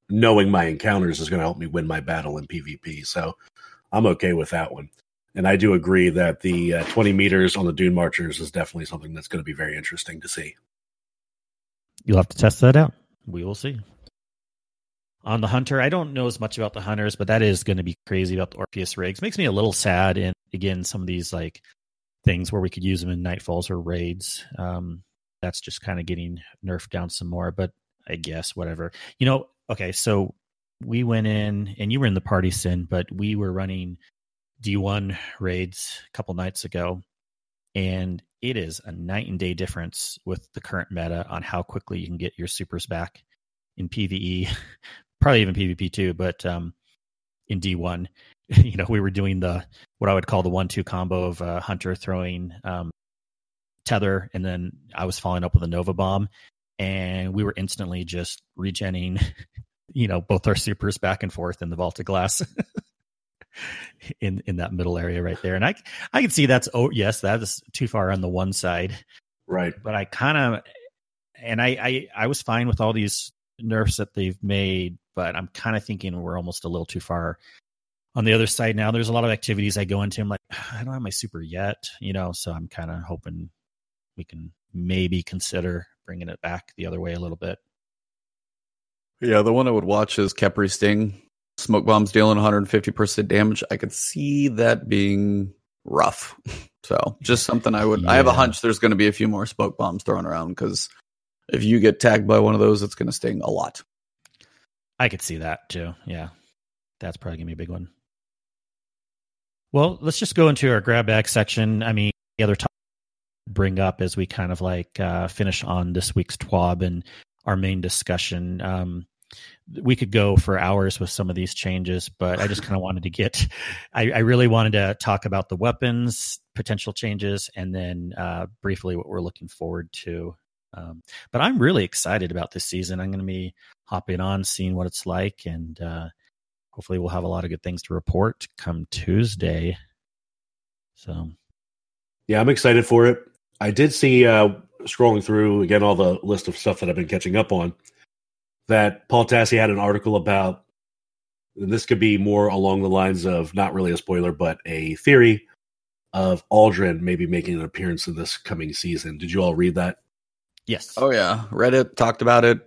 knowing my encounters is going to help me win my battle in PvP. So I'm okay with that one. And I do agree that the uh, 20 meters on the Dune Marchers is definitely something that's going to be very interesting to see. You'll have to test that out. We will see. On the Hunter, I don't know as much about the Hunters, but that is going to be crazy about the Orpheus rigs. Makes me a little sad. And again, some of these like things where we could use them in nightfalls or raids. Um, that's just kind of getting nerfed down some more. But I guess, whatever. You know, okay, so we went in and you were in the party sin, but we were running D1 raids a couple nights ago, and it is a night and day difference with the current meta on how quickly you can get your supers back in PvE, probably even PvP too, but um, in D1, you know, we were doing the what I would call the one-two combo of uh, Hunter throwing um, tether, and then I was following up with a Nova bomb, and we were instantly just regenning, you know, both our supers back and forth in the vault of glass. In in that middle area right there. And i i can see that's oh yes that is too far on the one side. Right. But i kind of and I, I i was fine with all these nerfs that they've made but i'm kind of thinking we're almost a little too far on the other side now. There's a lot of activities i go into i'm like i don't have my super yet you know? So i'm kind of hoping we can maybe consider bringing it back the other way a little bit. Yeah, the one I would watch is Khepri Sting. Smoke bombs dealing 150% damage. I could see that being rough. So just something I would. Yeah. I have a hunch there's going to be a few more smoke bombs thrown around because if you get tagged by one of those, it's going to sting a lot. I could see that too. Yeah, that's probably gonna be a big one. Well, let's just go into our grab bag section. I mean, the other topic bring up as we kind of like uh, finish on this week's TWAB and our main discussion. Um, we could go for hours with some of these changes, but I just kind of wanted to get, I, I, really wanted to talk about the weapons, potential changes, and then uh, briefly what we're looking forward to. Um, but I'm really excited about this season. I'm going to be hopping on, seeing what it's like, and uh, hopefully we'll have a lot of good things to report come Tuesday. So, yeah, I'm excited for it. I did see uh, scrolling through again all the list of stuff that I've been catching up on that Paul Tassi had an article about. And this could be more along the lines of not really a spoiler, but a theory of Aldrin maybe making an appearance in this coming season. Did you all read that? Yes. Oh yeah, read it, talked about it.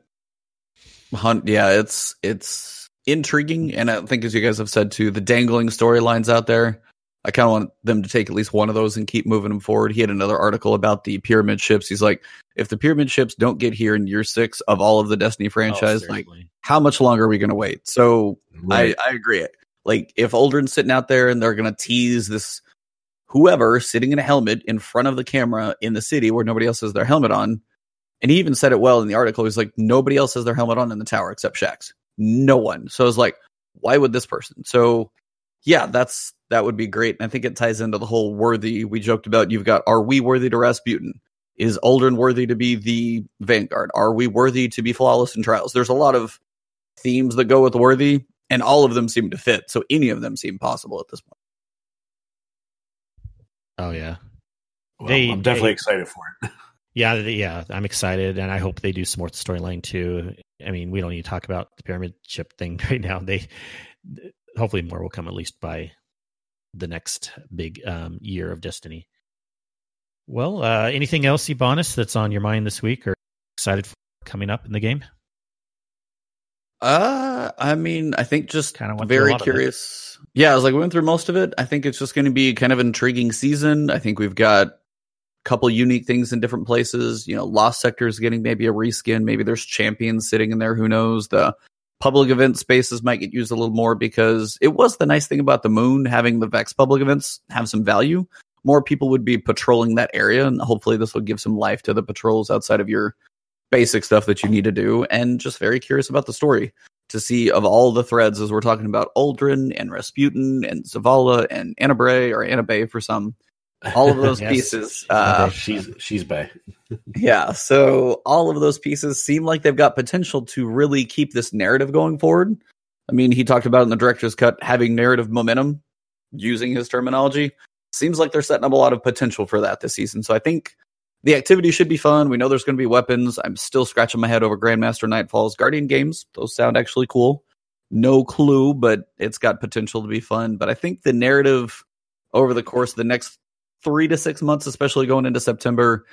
Hunt, yeah, it's it's intriguing, and I think as you guys have said too, the dangling storylines out there. I kind of want them to take at least one of those and keep moving them forward. He had another article about the pyramid ships. He's like, if the pyramid ships don't get here in year six of all of the Destiny oh, franchise, oh, like, how much longer are we going to wait? So right. I, I agree. Like, if Uldren's sitting out there and they're going to tease this whoever sitting in a helmet in front of the camera in the city where nobody else has their helmet on, and he even said it well in the article. He's like, nobody else has their helmet on in the tower except Shaxx. No one. So I was like, why would this person? So yeah, that's that would be great. And I think it ties into the whole worthy we joked about. You've got are we worthy to Rasputin? Is Uldren worthy to be the Vanguard? Are we worthy to be flawless in trials? There's a lot of themes that go with worthy, and all of them seem to fit. So any of them seem possible at this point. Oh yeah, well, they, I'm definitely they, excited for it. Yeah, yeah, I'm excited, and I hope they do some more storyline too. I mean, we don't need to talk about the pyramid ship thing right now. They hopefully more will come at least by the next big um, year of Destiny. Well, uh, anything else, Ebontis, that's on your mind this week or excited for coming up in the game? Uh, I mean, I think just kind of very curious. Yeah, I was like, we went through most of it. I think it's just going to be kind of an intriguing season. I think we've got a couple unique things in different places. You know, Lost Sector is getting maybe a reskin. Maybe there's champions sitting in there. Who knows? The public event spaces might get used a little more because it was the nice thing about the moon having the Vex public events have some value. More people would be patrolling that area, and hopefully, this will give some life to the patrols outside of your basic stuff that you need to do. And just very curious about the story to see of all the threads as we're talking about Uldren and Rasputin and Zavala and Anabray or Anabay for some all of those yes. pieces. Uh, she's she's back. Yeah, so all of those pieces seem like they've got potential to really keep this narrative going forward. I mean, he talked about in the director's cut having narrative momentum, using his terminology. Seems like they're setting up a lot of potential for that this season. So I think the activity should be fun. We know there's going to be weapons. I'm still scratching my head over Grandmaster Nightfall's Guardian games. Those sound actually cool. No clue, but it's got potential to be fun. But I think the narrative over the course of the next three to six months, especially going into September,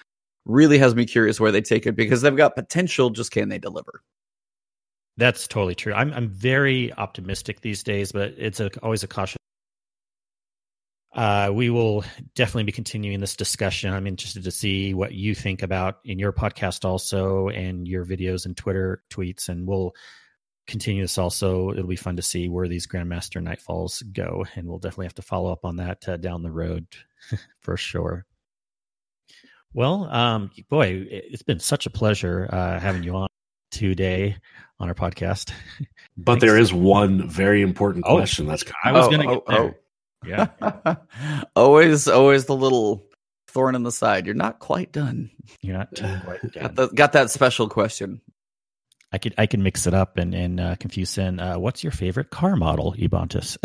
really has me curious where they take it because they've got potential. Just can they deliver? That's totally true. I'm I'm very optimistic these days, but it's a, always a caution. Uh, we will definitely be continuing this discussion. I'm interested to see what you think about in your podcast also, and your videos and Twitter tweets, and we'll continue this also. It'll be fun to see where these Grandmaster Nightfalls go, and we'll definitely have to follow up on that uh, down the road for sure. Well, um, boy, it's been such a pleasure uh, having you on today on our podcast. But there is one very important oh, question that's coming. I was oh, going to get oh. Yeah. always, always the little thorn in the side. You're not quite done. You're not quite done. Got, the, got that special question. I could I can mix it up and and uh, confuse in. Uh, what's your favorite car model, Ebontis?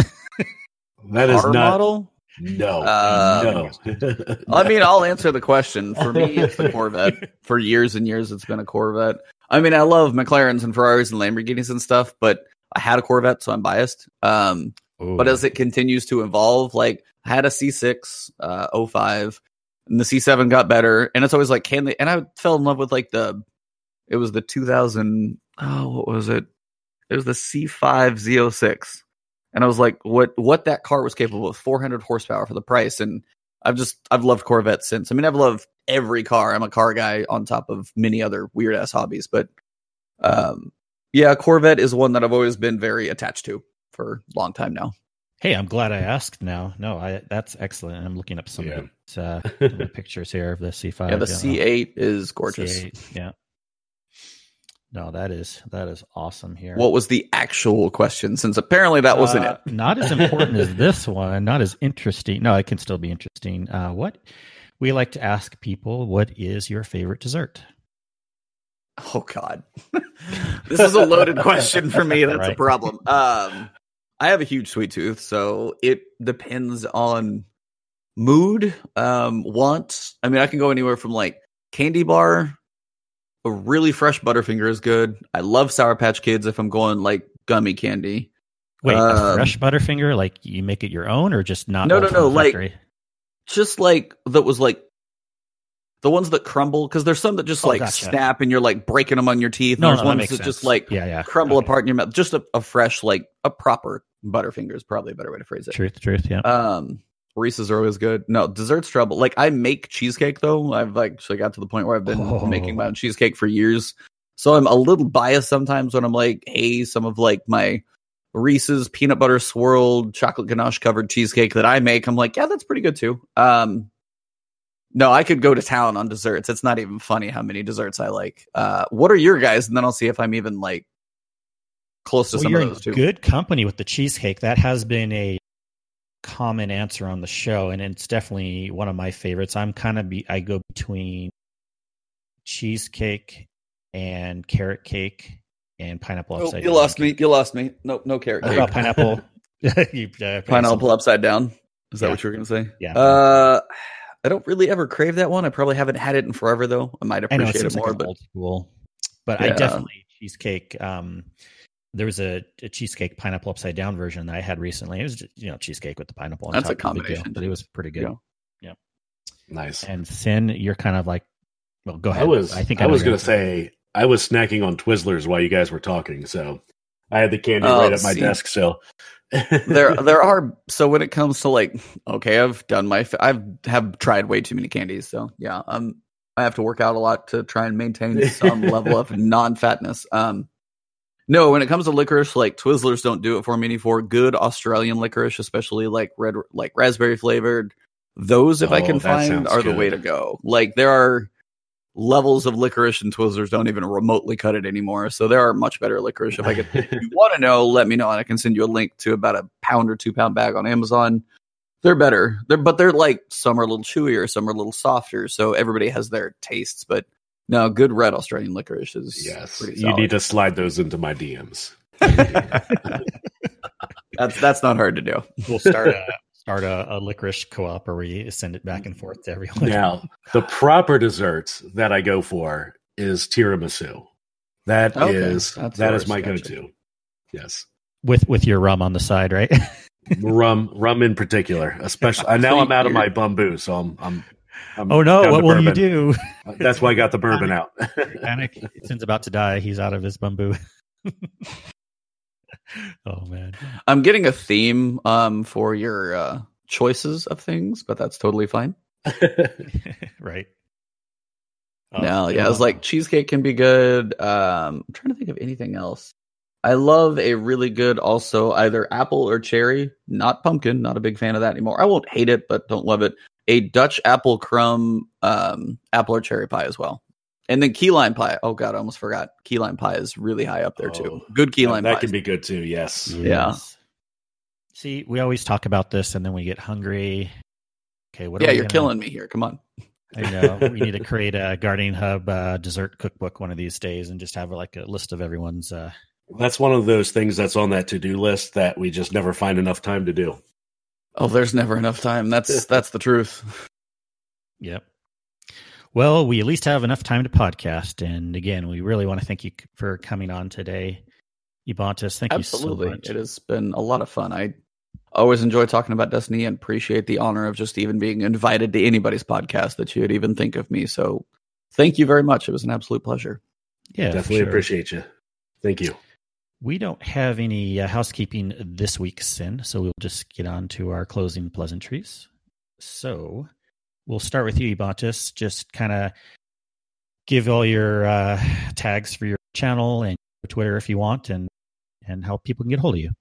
that is car not, model. No, uh, no. I mean, I'll answer the question. For me, it's the Corvette. For years and years, it's been a Corvette. I mean, I love McLarens and Ferraris and Lamborghinis and stuff, but I had a Corvette, so I'm biased. Um, but as it continues to evolve, like I had a C6, uh, 05, and the C7 got better, and it's always like, can they? And I fell in love with like the it was the 2000. Oh, what was it? It was the C5 Z06, and I was like, what what that car was capable of, 400 horsepower for the price, and I've just I've loved Corvette since. I mean, I've loved every car. I'm a car guy on top of many other weird ass hobbies, but um, yeah, Corvette is one that I've always been very attached to for a long time now. Hey, I'm glad I asked now. No, I that's excellent. I'm looking up some yeah. uh, pictures here of the C5. Yeah, the C8 is gorgeous. C8, yeah. No, that is that is awesome here. What was the actual question? Since apparently that wasn't uh, it. not as important as this one. Not as interesting. No, it can still be interesting. Uh, what we like to ask people: What is your favorite dessert? Oh God, this is a loaded question for me. That's right. a problem. Um, I have a huge sweet tooth, so it depends on mood, um, want. I mean, I can go anywhere from like candy bar. A really fresh Butterfinger is good. I love Sour Patch Kids if I'm going like gummy candy. Wait, um, a fresh Butterfinger? Like you make it your own, or just not? No, no, no. Like just like that was like the ones that crumble because there's some that just oh, like gotcha. snap and you're like breaking them on your teeth. No, and there's no, ones that, that just like yeah, yeah. crumble okay. apart in your mouth. Just a, a, fresh, like a proper Butterfinger is probably a better way to phrase it. Truth, truth, yeah. Um, Reese's are always good. No, desserts trouble. Like I make cheesecake though. I've like actually got to the point where I've been oh. making my own cheesecake for years. So I'm a little biased sometimes when I'm like, hey, some of like my Reese's peanut butter swirled chocolate ganache covered cheesecake that I make. I'm like, yeah, that's pretty good too. Um, no, I could go to town on desserts. It's not even funny how many desserts I like. Uh, what are your guys? And then I'll see if I'm even like close to well, some of those too. Good company with the cheesecake. That has been a common answer on the show, and it's definitely one of my favorites. I'm kind of be I go between cheesecake and carrot cake and pineapple oh, upside. You lost me. You lost me. No, no carrot cake. pineapple. you, uh, pineapple upside down. Is that yeah. what you were going to say? Yeah. Uh, I don't really ever crave that one. I probably haven't had it in forever though. I might appreciate I know, it, it more, like but old school. But yeah. I definitely cheesecake. Um, there was a, a, cheesecake pineapple upside down version that I had recently. It was just, you know cheesecake with the pineapple. That's a combination, but it was pretty good. Yeah. yeah. Nice. And Cyn, you're kind of like, well, go ahead. I was. I think I, I was going to say I was snacking on Twizzlers while you guys were talking, so I had the candy oh, right at my see. desk. So there there are so when it comes to like okay i've done my i've have tried way too many candies so yeah um i have to work out a lot to try and maintain some level of non-fatness um no when it comes to licorice like twizzlers don't do it for me anymore good australian licorice especially like red like raspberry flavored those if oh, i can find are good. the way to go like there are levels of licorice and Twizzlers don't even remotely cut it anymore. So there are much better licorice. If I could, if you want to know, let me know, and I can send you a link to about a pound or two pound bag on Amazon. They're better. They're but they're like some are a little chewier, some are a little softer. So everybody has their tastes. But no, good red Australian licorice is yes. You need to slide those into my DMs. that's that's not hard to do. We'll start a start a, a, licorice co-op where we send it back and forth to everyone. Now, the proper desserts that I go for is tiramisu. That okay. is That's that is my go-to. Yes, with with your rum on the side, right? rum, rum in particular, especially. Uh, now I'm out of my bumbu, so I'm I'm. I'm oh no! What will you do? That's why I got the bourbon out. Panic! Cyn's about to die. He's out of his bumbu. oh man, I'm getting a theme um for your uh, choices of things, but that's totally fine. right. Um, no, yeah, it's like cheesecake can be good. Um, I'm trying to think of anything else. I love a really good also either apple or cherry, not pumpkin. Not a big fan of that anymore. I won't hate it, but don't love it. A Dutch apple crumb, um, apple or cherry pie as well. And then key lime pie. Oh god, I almost forgot. Key lime pie is really high up there oh, too. Good key lime. That pies. can be good too. Yes. Yeah. See, we always talk about this, and then we get hungry. Okay, what? Yeah, you're gonna... killing me here. Come on. I know we need to create a Guardian Hub uh, dessert cookbook one of these days, and just have like a list of everyone's. Uh... That's one of those things that's on that to do list that we just never find enough time to do. Oh, there's never enough time. That's that's the truth. Yep. Well, we at least have enough time to podcast. And again, we really want to thank you for coming on today. Ebontis, thank Absolutely. you so much. Absolutely. It has been a lot of fun. I always enjoy talking about Destiny and appreciate the honor of just even being invited to anybody's podcast that you would even think of me. So thank you very much. It was an absolute pleasure. Yeah, definitely sure. appreciate you. Thank you. We don't have any uh, housekeeping this week, Cyn, so we'll just get on to our closing pleasantries. So we'll start with you, Ebontis. Just kind of give all your uh, tags for your channel and Twitter if you want, and and how people can get hold of you.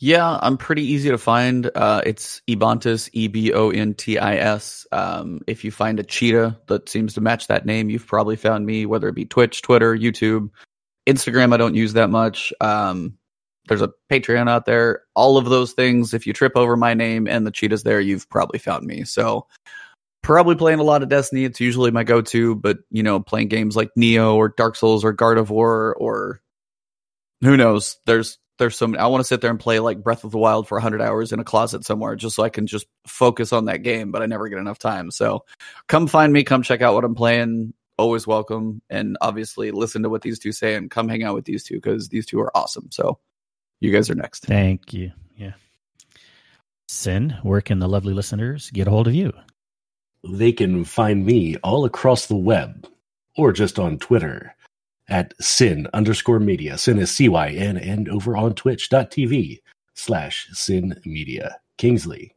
Yeah, I'm pretty easy to find. Uh, it's Ebontis, E B O N T I S. Um, if you find a cheetah that seems to match that name, you've probably found me, whether it be Twitch, Twitter, YouTube, Instagram. I don't use that much. Um, there's a Patreon out there. All of those things. If you trip over my name and the cheetah's there, you've probably found me. So probably playing a lot of Destiny. It's usually my go-to, but you know, playing games like Nioh or Dark Souls or God of War or who knows. There's there's so many. I want to sit there and play like Breath of the Wild for 100 hours in a closet somewhere just so I can just focus on that game, but I never get enough time. So come find me, come check out what I'm playing. Always welcome. And obviously listen to what these two say and come hang out with these two because these two are awesome. So you guys are next. Thank you. Yeah. Cyn, where can the lovely listeners get a hold of you? They can find me all across the web or just on Twitter at cyn underscore media. Cyn is C Y N and over on twitch.tv slash cyn media. Kingsley,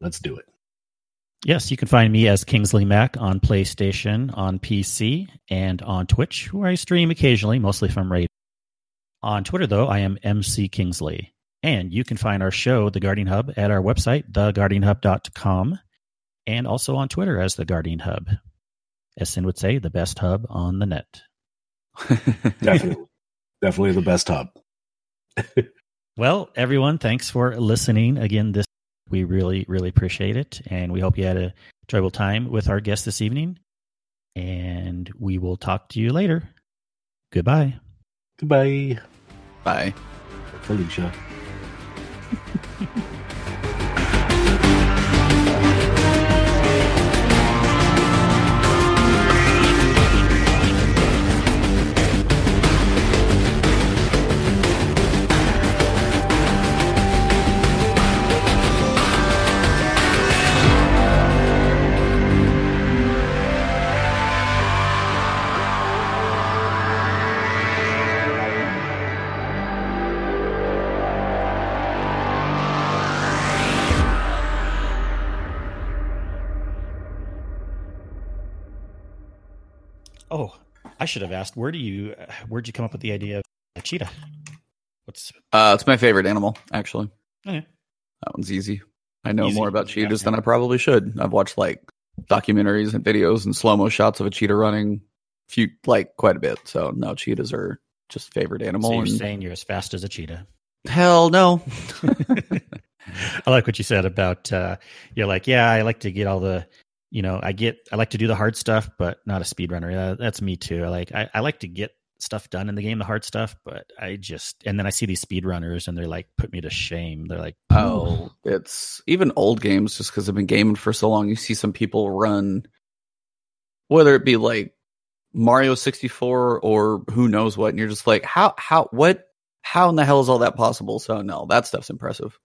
let's do it. Yes, you can find me as Kingsley Mac on PlayStation, on PC, and on Twitch, where I stream occasionally, mostly from Raid. On Twitter, though, I am MC Kingsley. And you can find our show, The Guardian Hub, at our website, theguardianhub.com, and also on Twitter as The Guardian Hub. As Cyn would say, the best hub on the net. Definitely. Definitely the best hub. well, everyone, thanks for listening again this we really, really appreciate it. And we hope you had a enjoyable time with our guest this evening. And we will talk to you later. Goodbye. Goodbye. Bye. Felicia. I should have asked where do you where'd you come up with the idea of a cheetah? What's uh it's my favorite animal, actually. Okay. That one's easy. I know easy. more about cheetahs yeah, than I probably should. I've watched like documentaries and videos and slow mo shots of a cheetah running few like quite a bit. So no, cheetahs are just favorite animal. So you're and, saying you're as fast as a cheetah? Hell no. I like what you said about uh, you're like, yeah, I like to get all the you know, I get I like to do the hard stuff, but not a speed runner. that's me too. I like I, I like to get stuff done in the game, the hard stuff, but I just and then I see these speed runners and they're like put me to shame. They're like, oh, it's even old games just because I've been gaming for so long. You see some people run, whether it be like Mario sixty four or who knows what, and you're just like, how how what how in the hell is all that possible? So no, that stuff's impressive.